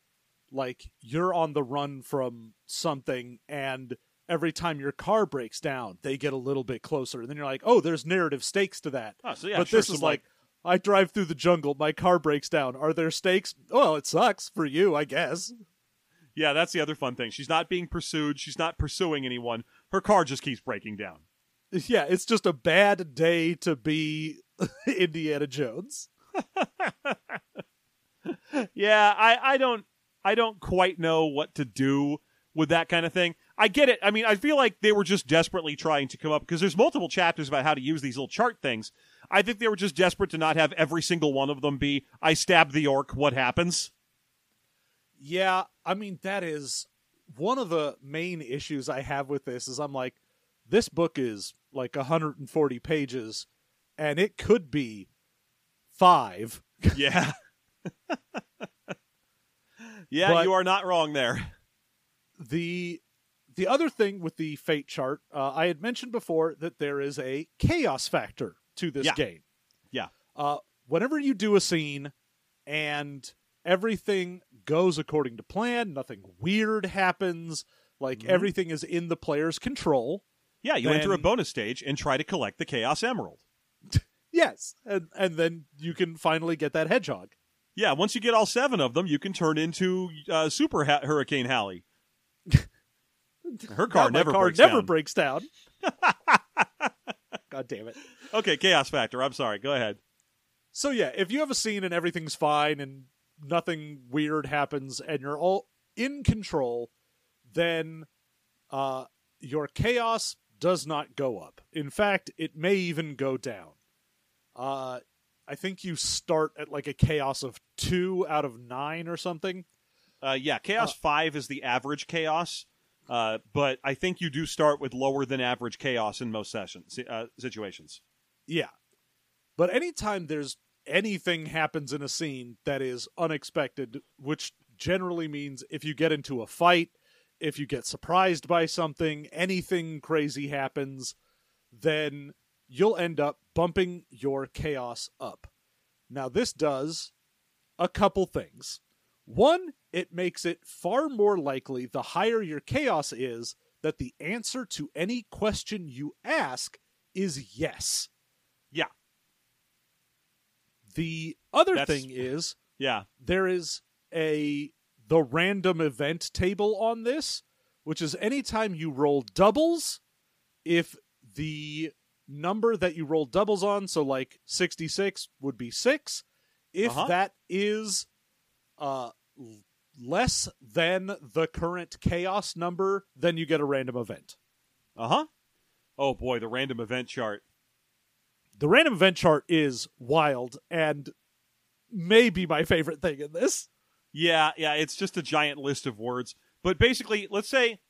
like you're on the run from something and every time your car breaks down, they get a little bit closer." And then you're like, "Oh, there's narrative stakes to that." Oh, so yeah, but sure, this is like I drive through the jungle, my car breaks down. Are there stakes? Well, it sucks for you, I guess. yeah, that's the other fun thing. She's not being pursued. She's not pursuing anyone. Her car just keeps breaking down. Yeah, it's just a bad day to be Indiana Jones. yeah, I, I don't I don't quite know what to do with that kind of thing. I get it. I mean, I feel like they were just desperately trying to come up because there's multiple chapters about how to use these little chart things. I think they were just desperate to not have every single one of them be I stab the orc, what happens? Yeah, I mean that is one of the main issues I have with this is I'm like this book is like 140 pages and it could be 5. Yeah. yeah, But- you are not wrong there. The the other thing with the fate chart, uh, I had mentioned before that there is a chaos factor to this Yeah. game. Yeah. Uh, whenever you do a scene and everything goes according to plan, nothing weird happens, like Mhm. everything is in the player's control. Yeah, you enter a bonus stage and try to collect the Chaos Emerald. Yes, and and then you can finally get that hedgehog. Yeah, once you get all seven of them, you can turn into uh, Super ha- Hurricane Hallie. Her car never car breaks never down. breaks down. God damn it. Okay, Chaos Factor. I'm sorry. Go ahead. So yeah, if you have a scene and everything's fine and nothing weird happens and you're all in control, then uh, your chaos does not go up. In fact, it may even go down. Uh, I think you start at like a chaos of two out of nine or something. Uh, yeah, Chaos 5 is the average Chaos, uh, but I think you do start with lower than average Chaos in most sessions, uh, situations. Yeah. But anytime there's anything happens in a scene that is unexpected, which generally means if you get into a fight, if you get surprised by something, anything crazy happens, then you'll end up bumping your chaos up. Now, this does a couple things. One, it makes it far more likely the higher your chaos is that the answer to any question you ask is yes. Yeah. The other That's- thing is Yeah. there is a the random event table on this, which is anytime you roll doubles, if the number that you roll doubles on, so like 66 would be 6, if Uh-huh. that is uh less than the current chaos number, then you get a random event. Uh huh. Oh boy, the random event chart. The random event chart is wild and maybe my favorite thing in this. Yeah, yeah, it's just a giant list of words. But basically, let's say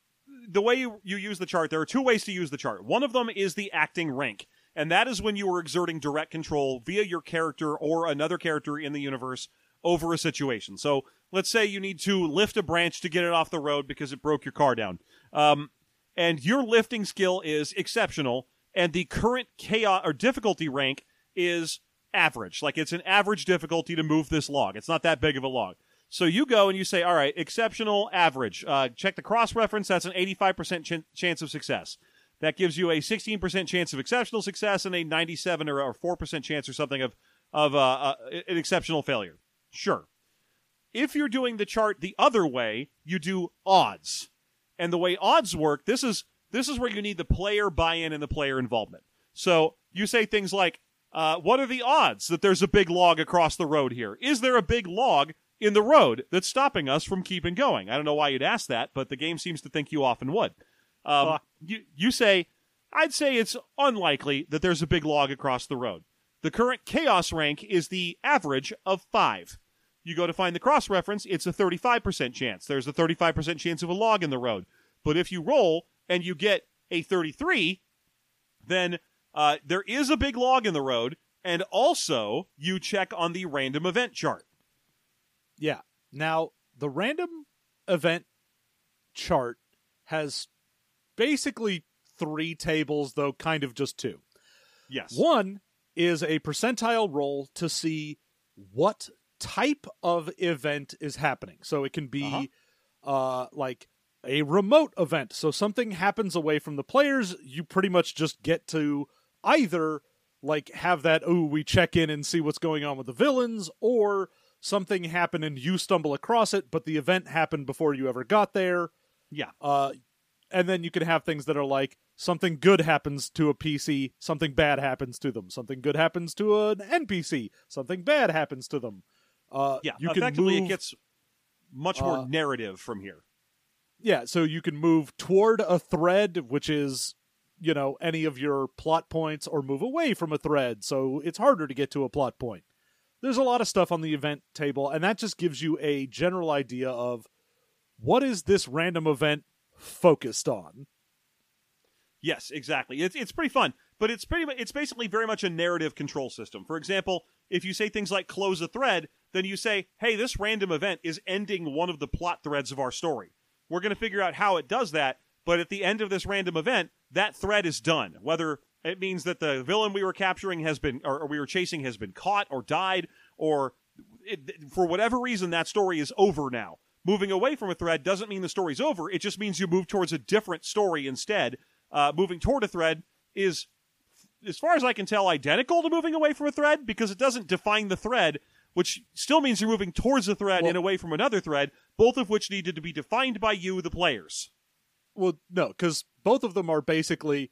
the way you, you use the chart, there are two ways to use the chart. One of them is the acting rank, and that is when you are exerting direct control via your character or another character in the universe over a situation. So let's say you need to lift a branch to get it off the road because it broke your car down. Um, and your lifting skill is exceptional, and the current chaos or difficulty rank is average. Like it's an average difficulty to move this log. It's not that big of a log. So you go and you say, all right, exceptional, average. Uh, check the cross reference. That's an 85% ch- chance of success. That gives you a 16% chance of exceptional success and a 97 or, or 4% chance or something of, of uh, uh, an exceptional failure. Sure. If you're doing the chart the other way, you do odds. And the way odds work, this is this is where you need the player buy-in and the player involvement. So you say things like, uh, "What are the odds that there's a big log across the road here? Is there a big log in the road that's stopping us from keeping going?" I don't know why you'd ask that, but the game seems to think you often would. Um, Uh. you you say, "I'd say it's unlikely that there's a big log across the road." The current chaos rank is the average of five. You go to find the cross reference, it's a 35% chance. There's a 35% chance of a log in the road. But if you roll and you get a 33, then uh, there is a big log in the road, and also you check on the random event chart. Yeah. Now, the random event chart has basically three tables, though kind of just two. Yes. One is a percentile roll to see what type of event is happening. So it can be Uh-huh. uh like a remote event. So something happens away from the players, you pretty much just get to either like have that oh we check in and see what's going on with the villains or something happen and you stumble across it but the event happened before you ever got there Yeah. uh, and then you can have things that are like something good happens to a PC, something bad happens to them. Something good happens to an NPC, something bad happens to them. Uh, Yeah. you can Effectively, move, it gets much more uh, narrative from here. yeah. So you can move toward a thread, which is you know any of your plot points, or move away from a thread, so it's harder to get to a plot point. There's a lot of stuff on the event table, and that just gives you a general idea of what is this random event focused on. Yes, exactly. It's it's pretty fun, but it's pretty it's basically very much a narrative control system. For example, if you say things like close a thread, then you say, "Hey, this random event is ending one of the plot threads of our story. We're going to figure out how it does that, but at the end of this random event, that thread is done. Whether it means that the villain we were capturing has been or, we were chasing has been caught or died or it, for whatever reason that story is over now. Moving away from a thread doesn't mean the story's over. It just means you move towards a different story instead. Uh, moving toward a thread is, as far as I can tell, identical to moving away from a thread because it doesn't define the thread, which still means you're moving towards a thread Well- and away from another thread, both of which needed to be defined by you, the players. Well, no, because both of them are basically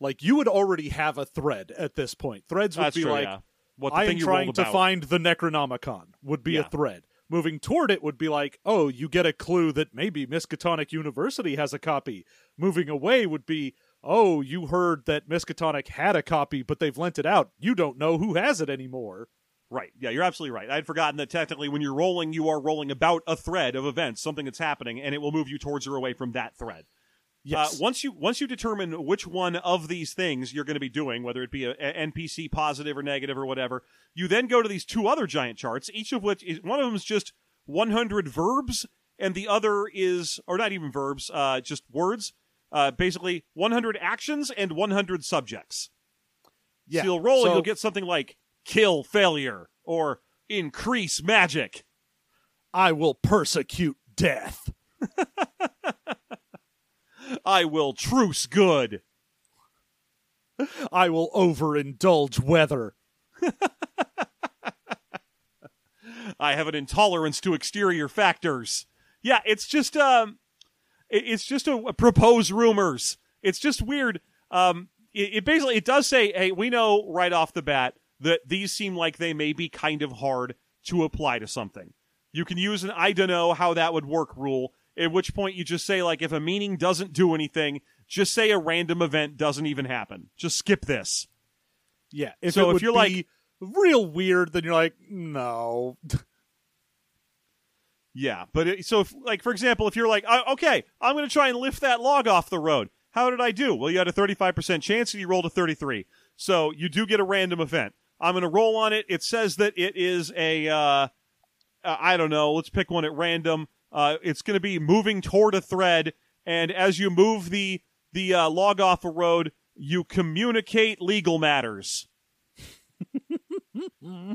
like you would already have a thread at this point. Threads would That's be true, like, yeah. What the I thing am trying to find the Necronomicon would be Yeah. a thread. Moving toward it would be like, oh, you get a clue that maybe Miskatonic University has a copy. Moving away would be, oh, you heard that Miskatonic had a copy, but they've lent it out. You don't know who has it anymore. Right. Yeah, you're absolutely right. I'd forgotten that technically when you're rolling, you are rolling about a thread of events, something that's happening, and it will move you towards or away from that thread. Yes. Uh, once you once you determine which one of these things you're going to be doing, whether it be a, a NPC positive or negative or whatever, you then go to these two other giant charts, each of which is one of them is just 100 verbs, and the other is or not even verbs, uh, just words. Uh, basically, 100 actions and 100 subjects. yeah. So you'll roll and you'll get something like kill failure or increase magic. I will persecute death. I will truce good. I will overindulge weather. I have an intolerance to exterior factors. Yeah, it's just um, it's just a, a propose rumors. It's just weird. Um, it, it basically it does say, hey, we know right off the bat that these seem like they may be kind of hard to apply to something. You can use an I don't know how that would work rule. At which point you just say like if a meaning doesn't do anything, just say a random event doesn't even happen. Just skip this. Yeah. If So if you're be real weird, then you're like, no. Yeah, but it, so if, like for example, if you're like, "Uh, okay, I'm going to try and lift that log off the road. How did I do? Well, you had a 35% chance and you rolled a 33. So you do get a random event. I'm going to roll on it. It says that it is a uh, uh, I don't know, let's pick one at random. Uh, it's going to be moving toward a thread and as you move the the uh, log off a road, you communicate legal matters. uh,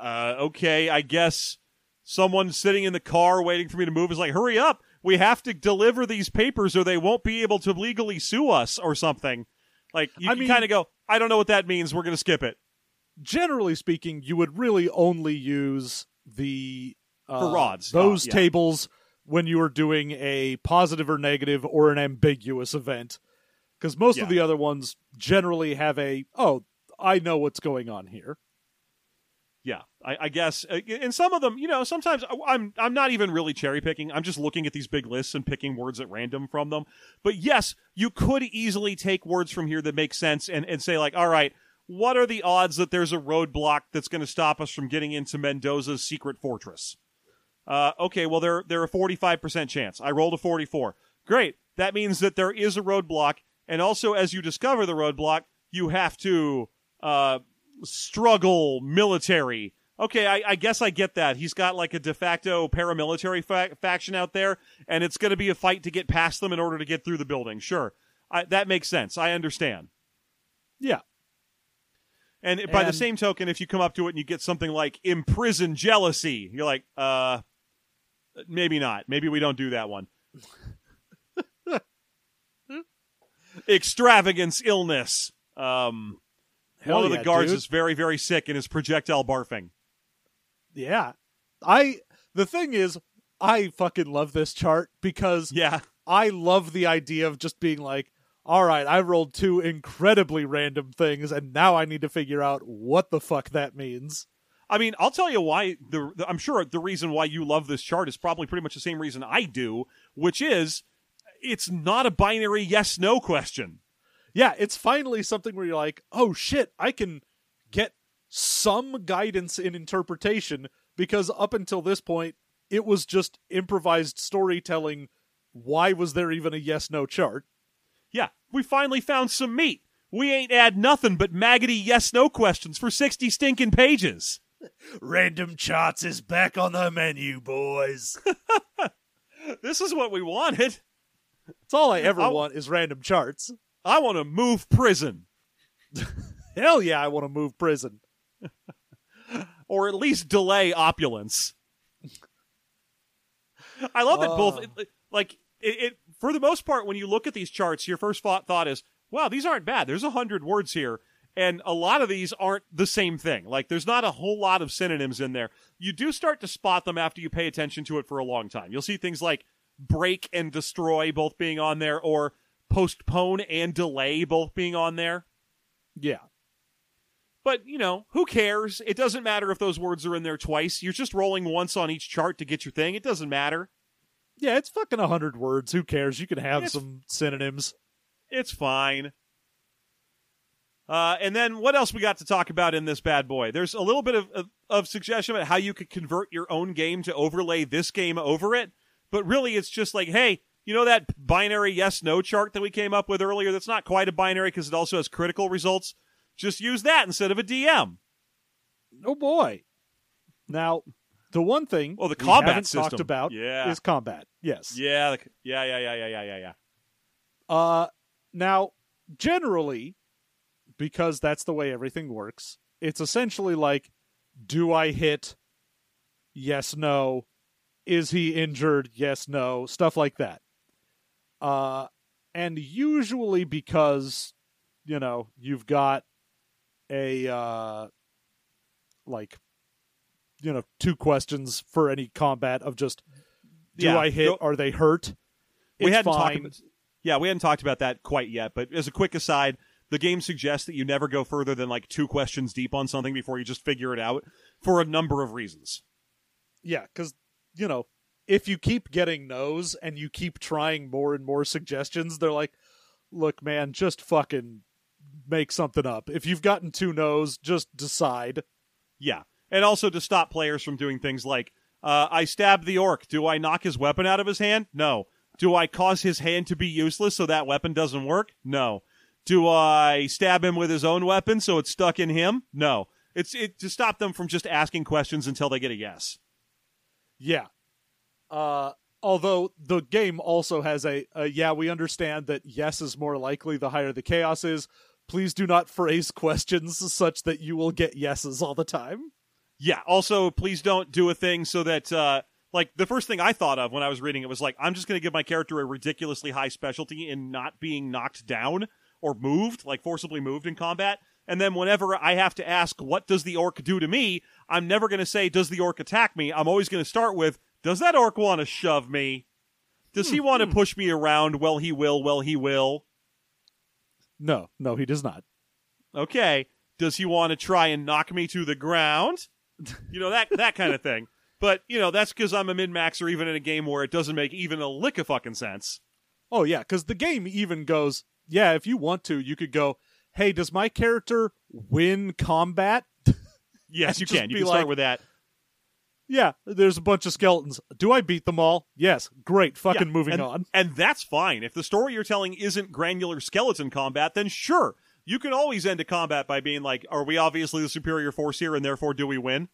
uh, okay, I guess someone sitting in the car waiting for me to move is like, hurry up. We have to deliver these papers or they won't be able to legally sue us or something. Like, you I can kind of go, I don't know what that means. We're going to skip it. Generally speaking, you would really only use the uh, For rods, those uh, yeah. tables when you are doing a positive or negative or an ambiguous event. Because most Yeah. of the other ones generally have a, oh, I know what's going on here. Yeah, I, I guess. Uh, And some of them, you know, sometimes I- I'm I'm not even really cherry picking. I'm just looking at these big lists and picking words at random from them. But yes, you could easily take words from here that make sense and, and say like, all right, what are the odds that there's a roadblock that's going to stop us from getting into Mendoza's secret fortress? Uh, okay, well there there are 45% chance. I rolled a 44. Great. That means that there is a roadblock, and also as you discover the roadblock, you have to uh, struggle military. Okay, I, I guess I get that. He's got like a de facto paramilitary fa- faction out there, and it's going to be a fight to get past them in order to get through the building. Sure, I, that makes sense. I understand. Yeah. And by the same token, if you come up to it and you get something like imprison jealousy, you're like, uh, maybe not. Maybe we don't do that one. Extravagance illness. Um, Hell one of the guards dude. is very, very sick and is projectile barfing. Yeah. I the thing is I fucking love this chart because Yeah. I love the idea of just being like, all right, I rolled two incredibly random things and now I need to figure out what the fuck that means. I mean, I'll tell you why. The, the I'm sure the reason why you love this chart is probably pretty much the same reason I do, which is it's not a binary yes no question. Yeah, it's finally something where you're like, oh shit, I can get some guidance in interpretation because up until this point, it was just improvised storytelling. Why was there even a yes no chart? Yeah, we finally found some meat. We ain't had nothing but maggoty yes no questions for 60 stinking pages. Random charts is back on the menu, boys. This is what we wanted. That's all I ever I'll- want is random charts. I want to move prison, Hell yeah, I want to move prison. or at least delay opulence. I love that both, Oh. it- like, it, it, for the most part, when you look at these charts, your first thought, thought is, wow, these aren't bad. There's a hundred words here. And a lot of these aren't the same thing. Like, there's not a whole lot of synonyms in there. You do start to spot them after you pay attention to it for a long time. You'll see things like break and destroy both being on there, or postpone and delay both being on there. Yeah. But, you know, who cares? It doesn't matter if those words are in there twice. You're just rolling once on each chart to get your thing. It doesn't matter. Yeah, it's fucking a hundred words. Who cares? You can have It's- some synonyms. It's fine. Uh, and then what else we got to talk about in this bad boy? There's a little bit of, of, of suggestion about how you could convert your own game to overlay this game over it. But really, it's just like, hey, You know that binary yes no chart that we came up with earlier that's not quite a binary because it also has critical results? Just use that instead of a DM. Oh boy. Now, the one thing Oh, the we combat haven't system. talked about Yeah. is combat. Yes. Yeah, the- yeah, yeah, yeah, yeah, yeah, yeah, yeah. Uh now, generally, because that's the way everything works, it's essentially like do I hit? Yes, no. Is he injured? Yes, no. Stuff like that. Uh and usually because you know, you've got a uh like you know, two questions for any combat of just do Yeah, I hit? are they hurt? we It's hadn't talked about, yeah we hadn't talked about that quite yet but as a quick aside the game suggests that you never go further than like two questions deep on something before you just figure it out for a number of reasons Yeah, because you know, if you keep getting no's and you keep trying more and more suggestions, they're like, "Look, man, just fucking make something up. If you've gotten two no's, just decide." yeah and also to stop players from doing things like uh, i stab the orc. Do i knock his weapon out of his hand? No. Do i cause his hand to be useless so that weapon doesn't work? No. Do i stab him with his own weapon so it's stuck in him? No. It's it to stop them from just asking questions until they get a yes. Yeah. Uh, although the game also has a, a yeah, we understand that yes is more likely the higher the chaos is. Please do not phrase questions such that you will get yeses all the time. Yeah. Also, please don't do a thing so that, uh, like, the first thing I thought of when I was reading it was like, I'm just going to give my character a ridiculously high specialty in not being knocked down or moved, like forcibly moved in combat. And then whenever I have to ask, what does the orc do to me? I'm never going to say, does the orc attack me? I'm always going to start with, does that orc want to shove me? Does he want to push me around? Well, he will. Well, he will. No, no, he does not. okay does he want to try and knock me to the ground you know that that kind of thing but you know that's because i'm a min-maxer even in a game where it doesn't make even a lick of fucking sense Oh yeah, because the game even goes, yeah, if you want to, you could go, hey, does my character win combat? yes you can you can start with that Yeah, there's a bunch of skeletons. Do I beat them all? Yes. Great. Fucking Yeah, moving and, on. and that's fine if the story you're telling isn't granular skeleton combat then sure you can always end a combat by being like are we obviously the superior force here and therefore do we win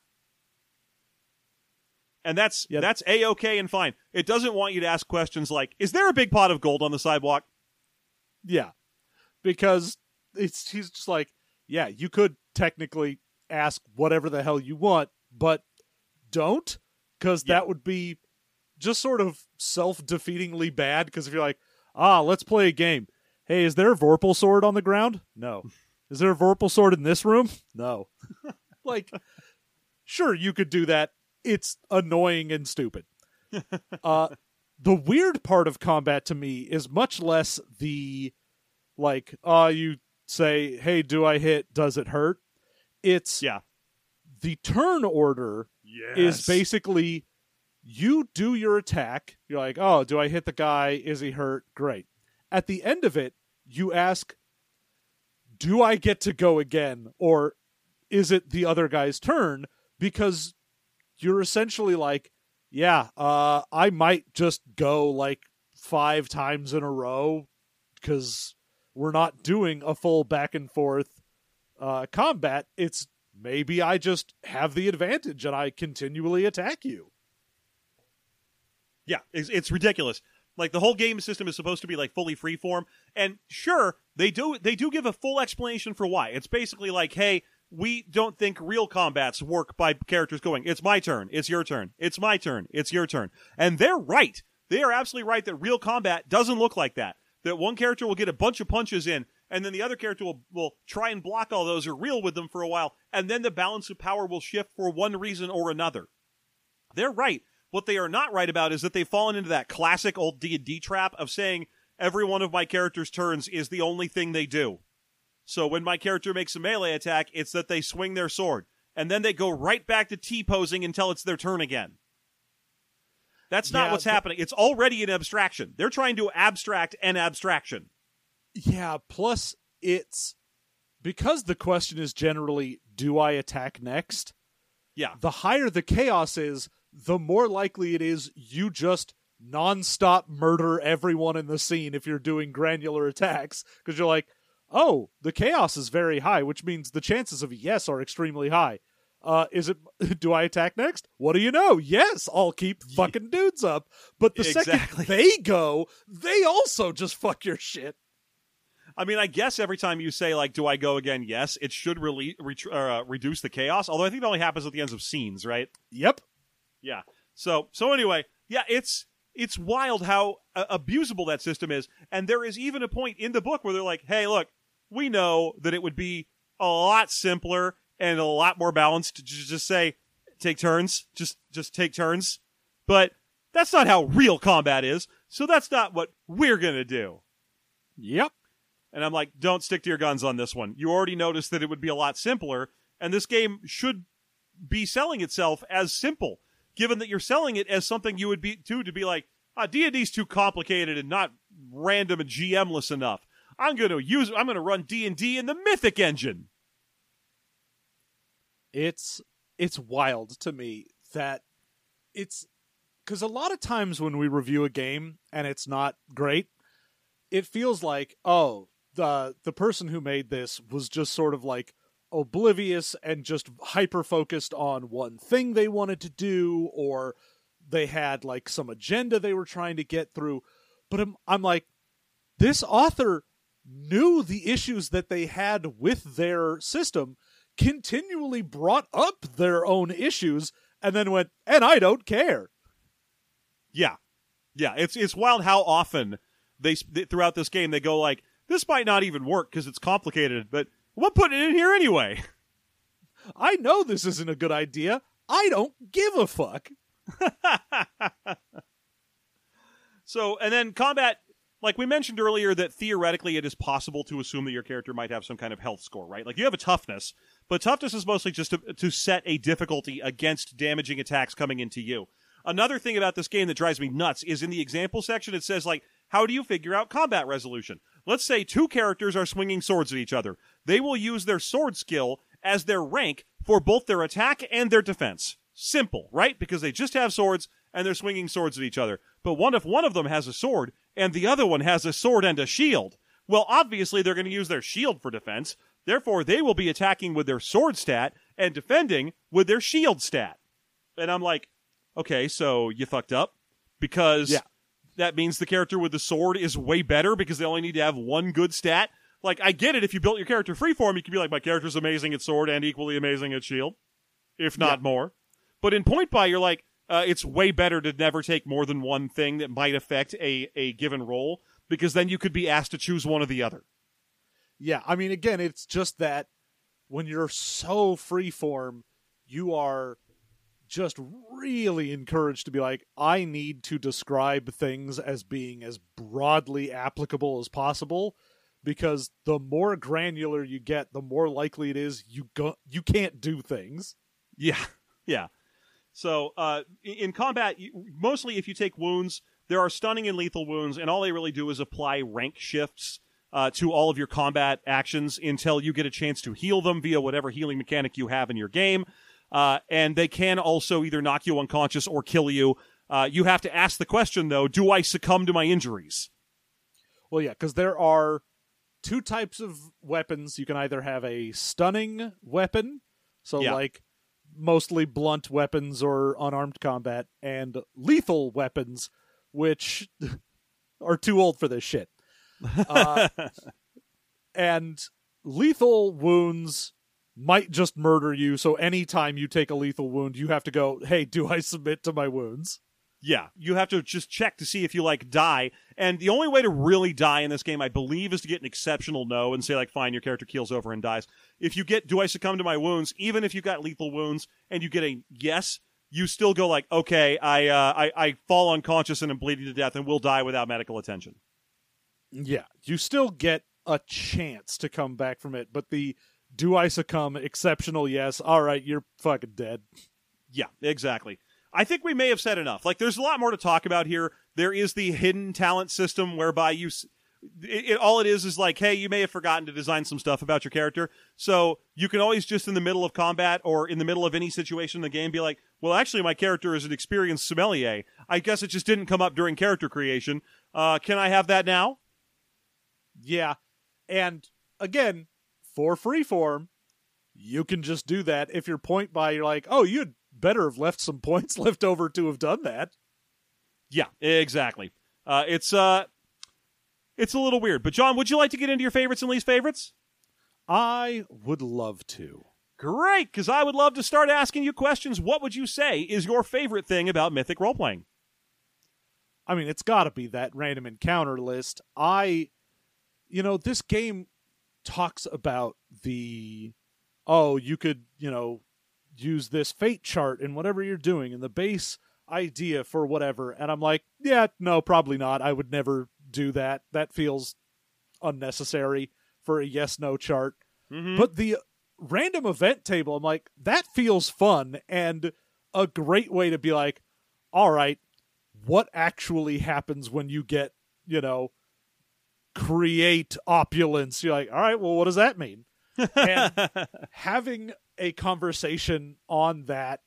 and that's Yeah. that's a-okay and fine it doesn't want you to ask questions like is there a big pot of gold on the sidewalk Yeah. Because it's he's just like, yeah, you could technically ask whatever the hell you want, but don't cuz Yeah. that would be just sort of self-defeatingly bad because if you're like, "Ah, let's play a game." Hey, is there a Vorpal sword on the ground? No. Is there a Vorpal sword in this room? No. like sure you could do that. It's annoying and stupid. uh the weird part of combat to me is much less the like uh you say hey do i hit does it hurt it's yeah the turn order yes is basically you do your attack you're like oh do i hit the guy is he hurt great at the end of it you ask do i get to go again or is it the other guy's turn? Because you're essentially like yeah uh i might just go like five times in a row because we're not doing a full back and forth uh combat. It's maybe i just have the advantage and i continually attack you. Yeah, it's, it's ridiculous. Like the whole game system is supposed to be like fully freeform, and sure they do they do give a full explanation for why. It's basically like, hey, we don't think real combats work by characters going, it's my turn, it's your turn, it's my turn, it's your turn, and they're right. They are absolutely right that real combat doesn't look like that. That one character will get a bunch of punches in, and then the other character will, will try and block all those or reel with them for a while, and then the balance of power will shift for one reason or another. They're right. What they are not right about is that they've fallen into that classic old D&D trap of saying every one of my character's turns is the only thing they do. So when my character makes a melee attack, it's that they swing their sword, and then they go right back to T-posing until it's their turn again. That's not Yeah, what's but- happening. It's already an abstraction. They're trying to abstract an abstraction. yeah plus it's because the question is generally do i attack next Yeah. the higher the chaos is the more likely it is you just nonstop murder everyone in the scene if you're doing granular attacks because you're like, oh, the chaos is very high, which means the chances of a yes are extremely high. Uh, is it? Do I attack next? What do you know? Yes, I'll keep fucking dudes up. But the Exactly. second they go, they also just fuck your shit. I mean, I guess every time you say like, "Do I go again?" Yes, it should rele- ret- uh, reduce the chaos. Although I think it only happens at the ends of scenes, right? Yep. Yeah. So so anyway, yeah, it's it's wild how uh, abusable that system is, and there is even a point in the book where they're like, "Hey, look, we know that it would be a lot simpler and a lot more balanced to just say take turns, just just take turns." But that's not how real combat is. So that's not what we're going to do. Yep. And I'm like, don't stick to your guns on this one. You already noticed that it would be a lot simpler, and this game should be selling itself as simple, given that you're selling it as something you would be to to be like, ah, D&D's too complicated and not random and GMless enough. I'm going to use I'm going to run D&D in the Mythic engine. it's it's wild to me that it's because a lot of times when we review a game and it's not great it feels like oh the the person who made this was just sort of like oblivious and just hyper focused on one thing they wanted to do or they had like some agenda they were trying to get through but i'm, I'm like this author knew the issues that they had with their system continually brought up their own issues and then went, and I don't care. Yeah. Yeah, it's it's wild how often they throughout this game they go like this might not even work because it's complicated, but we'll put it in here anyway. I know this isn't a good idea. I don't give a fuck. So, and then combat, like we mentioned earlier, that theoretically it is possible to assume that your character might have some kind of health score, right? Like you have a toughness, but toughness is mostly just to, to set a difficulty against damaging attacks coming into you. Another thing about this game that drives me nuts is in the example section, it says, like, how do you figure out combat resolution? Let's say two characters are swinging swords at each other. They will use their sword skill as their rank for both their attack and their defense. Simple, right? Because they just have swords and they're swinging swords at each other. But what if one of them has a sword and the other one has a sword and a shield? Well, obviously they're going to use their shield for defense. Therefore, they will be attacking with their sword stat and defending with their shield stat. And I'm like, okay, so you fucked up because Yeah. that means the character with the sword is way better because they only need to have one good stat. Like, I get it. If you built your character freeform, you could be like, my character's amazing at sword and equally amazing at shield, if not more. But in point buy, you're like, uh, it's way better to never take more than one thing that might affect a, a given role because then you could be asked to choose one or the other. Yeah, I mean, again, it's just that when you're so freeform, you are just really encouraged to be like, I need to describe things as being as broadly applicable as possible. Because the more granular you get, the more likely it is you go you can't do things. Yeah, yeah. So uh, in- combat, mostly if you take wounds, there are stunning and lethal wounds, and all they really do is apply rank shifts uh, to all of your combat actions until you get a chance to heal them via whatever healing mechanic you have in your game. Uh, and they can also either knock you unconscious or kill you. Uh, you have to ask the question though: Do I succumb to my injuries? Well, yeah, because there are two types of weapons. You can either have a stunning weapon, so Yeah. like mostly blunt weapons or unarmed combat, and lethal weapons, which are too old for this shit. Uh, and lethal wounds might just murder you. So anytime you take a lethal wound, you have to go, "Hey, do I submit to my wounds?" Yeah, you have to just check to see if you like die. And the only way to really die in this game, I believe, is to get an exceptional no and say like, fine, your character keels over and dies. If you get, do I succumb to my wounds? Even if you got lethal wounds and you get a yes, you still go like, okay, I, uh, I, I fall unconscious and am bleeding to death and will die without medical attention. Yeah, you still get a chance to come back from it, but the do I succumb exceptional yes. All right, you're fucking dead. Yeah, exactly. I think we may have said enough. Like, there's a lot more to talk about here. There is the hidden talent system whereby you, it, it, all it is is like, hey, you may have forgotten to design some stuff about your character, so you can always just in the middle of combat or in the middle of any situation in the game be like, well, actually, my character is an experienced sommelier. I guess it just didn't come up during character creation. Uh, can I have that now? Yeah, and again, for freeform, you can just do that. If you're point buy, you're like, oh, you'd better have left some points left over to have done that. Yeah, exactly. Uh, it's uh, it's a little weird. But John, would you like to get into your favorites and least favorites? I would love to. Great, because I would love to start asking you questions. What would you say is your favorite thing about Mythic role playing? I mean, it's got to be that random encounter list. I, you know, this game talks about the, oh, you could, you know, use this fate chart in whatever you're doing and the base idea for whatever. And I'm like, yeah, no, probably not. I would never do that. That feels unnecessary for a yes no chart. Mm-hmm. But the random event table, I'm like, that feels fun and a great way to be like, all right, what actually happens when you get, you know, create opulence? You're like, all right, well, what does that mean? and having a conversation on that,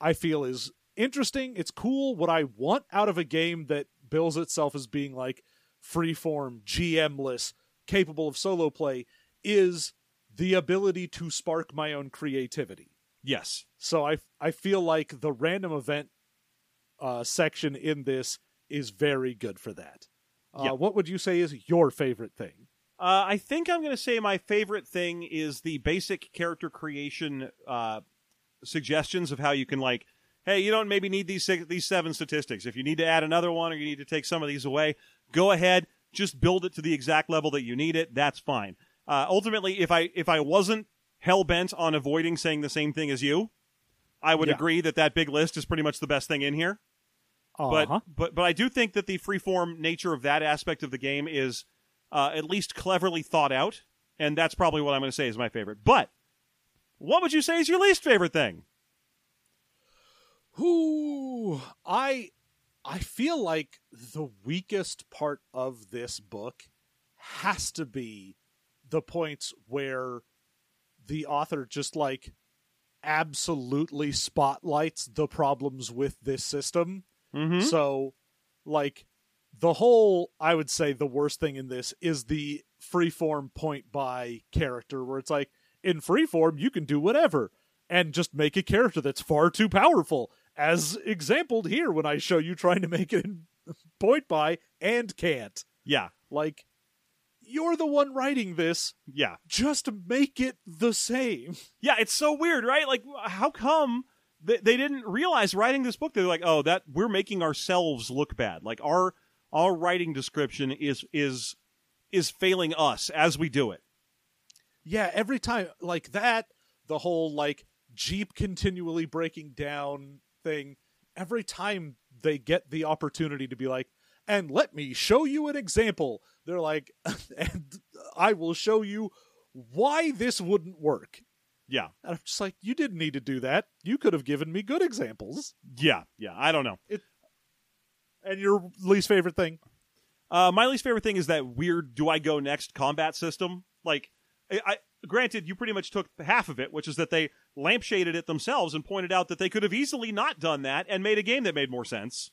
I feel is interesting. It's cool. What I want out of a game that bills itself as being like freeform, GMless, capable of solo play is the ability to spark my own creativity. Yes. So I I feel like the random event uh, section in this is very good for that. Uh, Yeah. What would you say is your favorite thing? Uh, I think I'm going to say my favorite thing is the basic character creation uh, suggestions of how you can like, hey, you don't maybe need these six, these seven statistics. If you need to add another one or you need to take some of these away, go ahead, just build it to the exact level that you need it. That's fine. Uh, ultimately, if I if I wasn't hell bent on avoiding saying the same thing as you, I would Yeah. agree that that big list is pretty much the best thing in here. Uh-huh. But but but I do think that the freeform nature of that aspect of the game is uh, at least cleverly thought out, and that's probably what I'm going to say is my favorite. But what would you say is your least favorite thing? Who I I feel like the weakest part of this book has to be the points where the author just like absolutely spotlights the problems with this system. Mm-hmm. So like the whole I would say the worst thing in this is the freeform point buy character where it's like in freeform you can do whatever and just make a character that's far too powerful as exampled here when I show you trying to make it in point buy and can't. Yeah, Like you're the one writing this, yeah, just make it the same. yeah. It's so weird, right? Like, how come they, they didn't realize writing this book? They're like, oh, that we're making ourselves look bad. Like our our writing description is is is failing us as we do it. Yeah, every time like that, the whole like Jeep continually breaking down thing, every time they get the opportunity to be like, and let me show you an example, they're like, and I will show you why this wouldn't work. Yeah, And I'm just like, you didn't need to do that. You could have given me good examples. yeah, yeah. I don't know. And your least favorite thing? Uh, my least favorite thing is that weird "do I go next" combat system. Like, I, I granted, you pretty much took half of it, which is that they lampshaded it themselves and pointed out that they could have easily not done that and made a game that made more sense.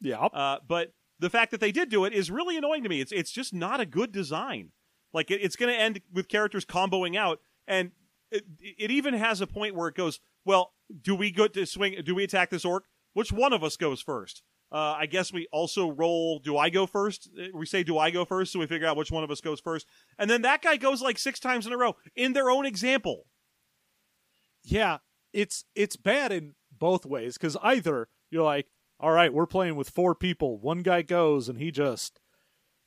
Yeah. Uh, but the fact that they did do it is really annoying to me. It's it's just not a good design. Like, it, it's going to end with characters comboing out, and it, it even has a point where it goes, "Well, do we go to swing? Do we attack this orc? Which one of us goes first? Uh, I guess we also roll. Do I go first? Uh, We say, "Do I go first? So we figure out which one of us goes first, and then that guy goes like six times in a row in their own example. yeah it's it's bad in both ways because either you're like all right we're playing with four people one guy goes and he just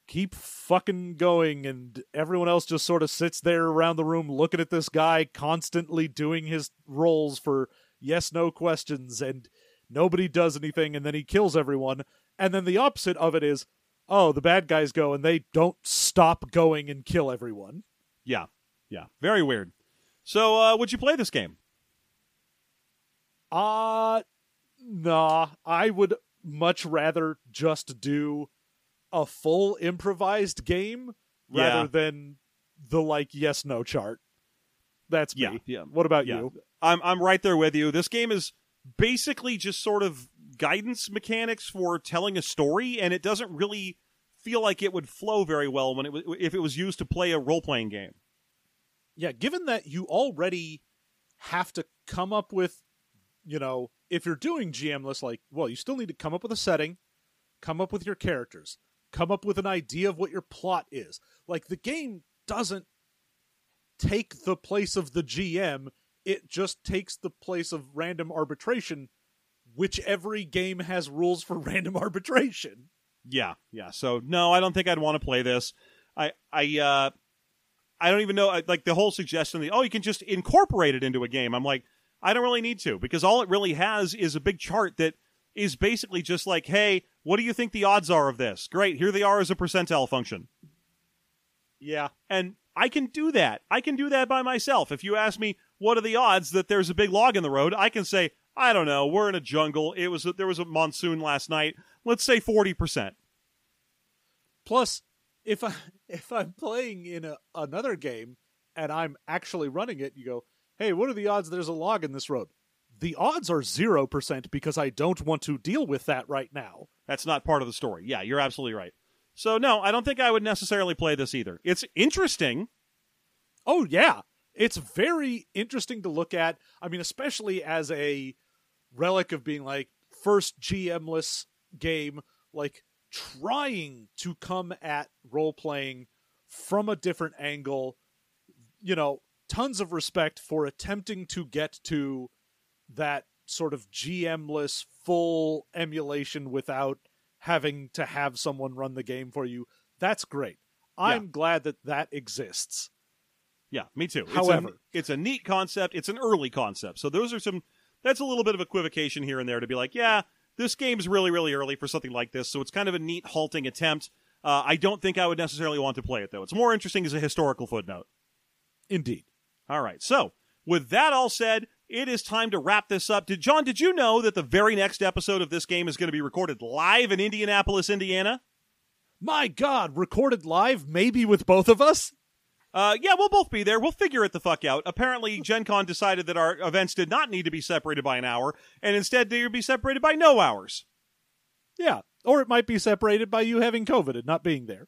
keep fucking going and everyone else just sort of sits there around the room looking at this guy constantly doing his rolls for yes no questions and nobody does anything and then he kills everyone and then the opposite of it is oh the bad guys go and they don't stop going and kill everyone Yeah, yeah, very weird. So, uh, would you play this game? Uh nah. I would much rather just do a full improvised game Yeah. rather than the like yes no chart. That's me. Yeah, yeah. What about Yeah. you? I'm I'm right there with you. This game is basically just sort of guidance mechanics for telling a story, and it doesn't really feel like it would flow very well when it w- if it was used to play a role playing game. Yeah, given that you already have to come up with, you know, if you're doing GMless, like, well, you still need to come up with a setting, come up with your characters, come up with an idea of what your plot is. Like, the game doesn't take the place of the GM, it just takes the place of random arbitration, which every game has rules for random arbitration. Yeah, yeah. So no, I don't think I'd want to play this. I I uh I don't even know I- like the whole suggestion that oh you can just incorporate it into a game. I'm like I don't really need to because all it really has is a big chart that is basically just like hey, what do you think the odds are of this? Great, here they are as a percentile function. Yeah. And I can do that. I can do that by myself. If you ask me what are the odds that there's a big log in the road, I can say I don't know. We're in a jungle. It was there was a monsoon last night. Let's say 40%. Plus, if I if I'm playing in a, another game and I'm actually running it, you go, "Hey, what are the odds there's a log in this road?" The odds are 0% because I don't want to deal with that right now. That's not part of the story. Yeah, you're absolutely right. So no, I don't think I would necessarily play this either. It's interesting. Oh yeah, it's very interesting to look at. I mean, especially as a relic of being like first GMless game, like trying to come at role playing from a different angle. You know, tons of respect for attempting to get to that sort of GMless full emulation without having to have someone run the game for you. That's great. I'm glad that that exists. Yeah, me too. It's However- a, it's a neat concept. It's an early concept. So those are some. That's a little bit of equivocation here and there to be like, yeah, this game's really, really early for something like this. So it's kind of a neat halting attempt. Uh, I don't think I would necessarily want to play it though. It's more interesting as a historical footnote. Indeed. All right. So, with that all said, it is time to wrap this up. Did John, did you know that the very next episode of this game is going to be recorded live in Indianapolis, Indiana? My God, recorded live, maybe with both of us? Uh, yeah, we'll both be there. We'll figure it the fuck out. Apparently, Gen Con decided that our events did not need to be separated by an hour, and instead they would be separated by no hours. Yeah. Or it might be separated by you having COVID and not being there.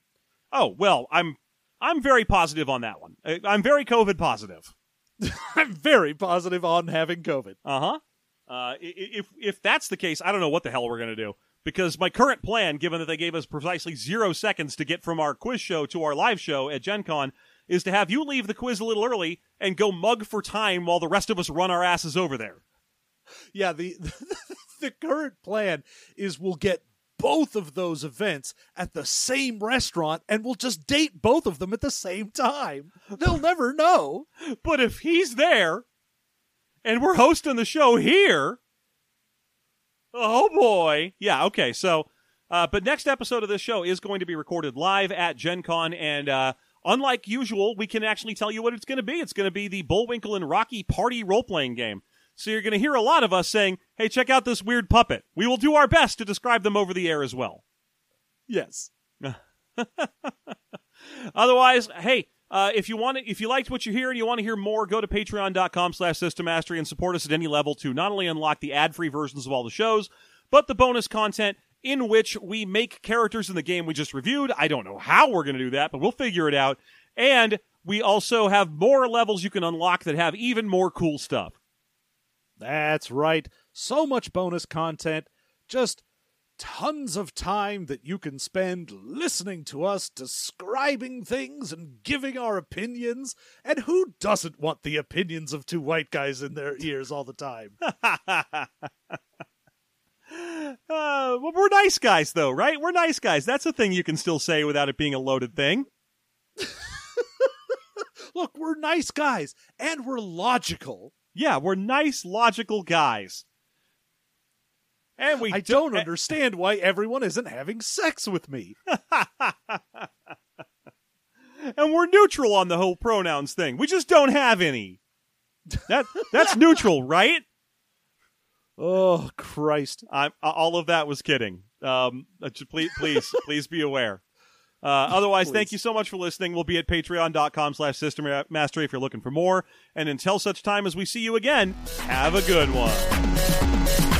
Oh, well, I'm I'm very positive on that one. I- I'm very COVID positive. I'm very positive on having COVID. Uh-huh. Uh If if that's the case, I don't know what the hell we're gonna do because my current plan, given that they gave us precisely zero seconds to get from our quiz show to our live show at Gen Con, is to have you leave the quiz a little early and go mug for time while the rest of us run our asses over there. Yeah, the the current plan is we'll get both of those events at the same restaurant and we'll just date both of them at the same time. They'll never know. But if he's there and we're hosting the show here, oh boy. Yeah, okay. So, uh, but next episode of this show is going to be recorded live at Gen Con. And uh, unlike usual, we can actually tell you what it's going to be. It's going to be the Bullwinkle and Rocky party role playing game. So you're going to hear a lot of us saying, hey, check out this weird puppet. We will do our best to describe them over the air as well. Yes. Otherwise, hey, uh, if you want to, if you liked what you hear and you want to hear more, go to patreon.com slash system mastery and support us at any level to not only unlock the ad-free versions of all the shows, but the bonus content in which we make characters in the game we just reviewed. I don't know how we're going to do that, but we'll figure it out. And we also have more levels you can unlock that have even more cool stuff. That's right. So much bonus content. Just tons of time that you can spend listening to us describing things and giving our opinions. And who doesn't want the opinions of two white guys in their ears all the time? Uh, well, we're nice guys, though, right? We're nice guys. That's a thing you can still say without it being a loaded thing. Look, we're nice guys and we're logical. Yeah, we're nice, logical guys. And we I don't understand why everyone isn't having sex with me. and we're neutral on the whole pronouns thing. We just don't have any. That that's neutral, right? Oh, Christ. I'm, all of that was kidding. Um, uh, please, please, please be aware. Uh, otherwise, thank you so much for listening. We'll be at patreon.com slash system mastery if you're looking for more. And until such time as we see you again, have a good one.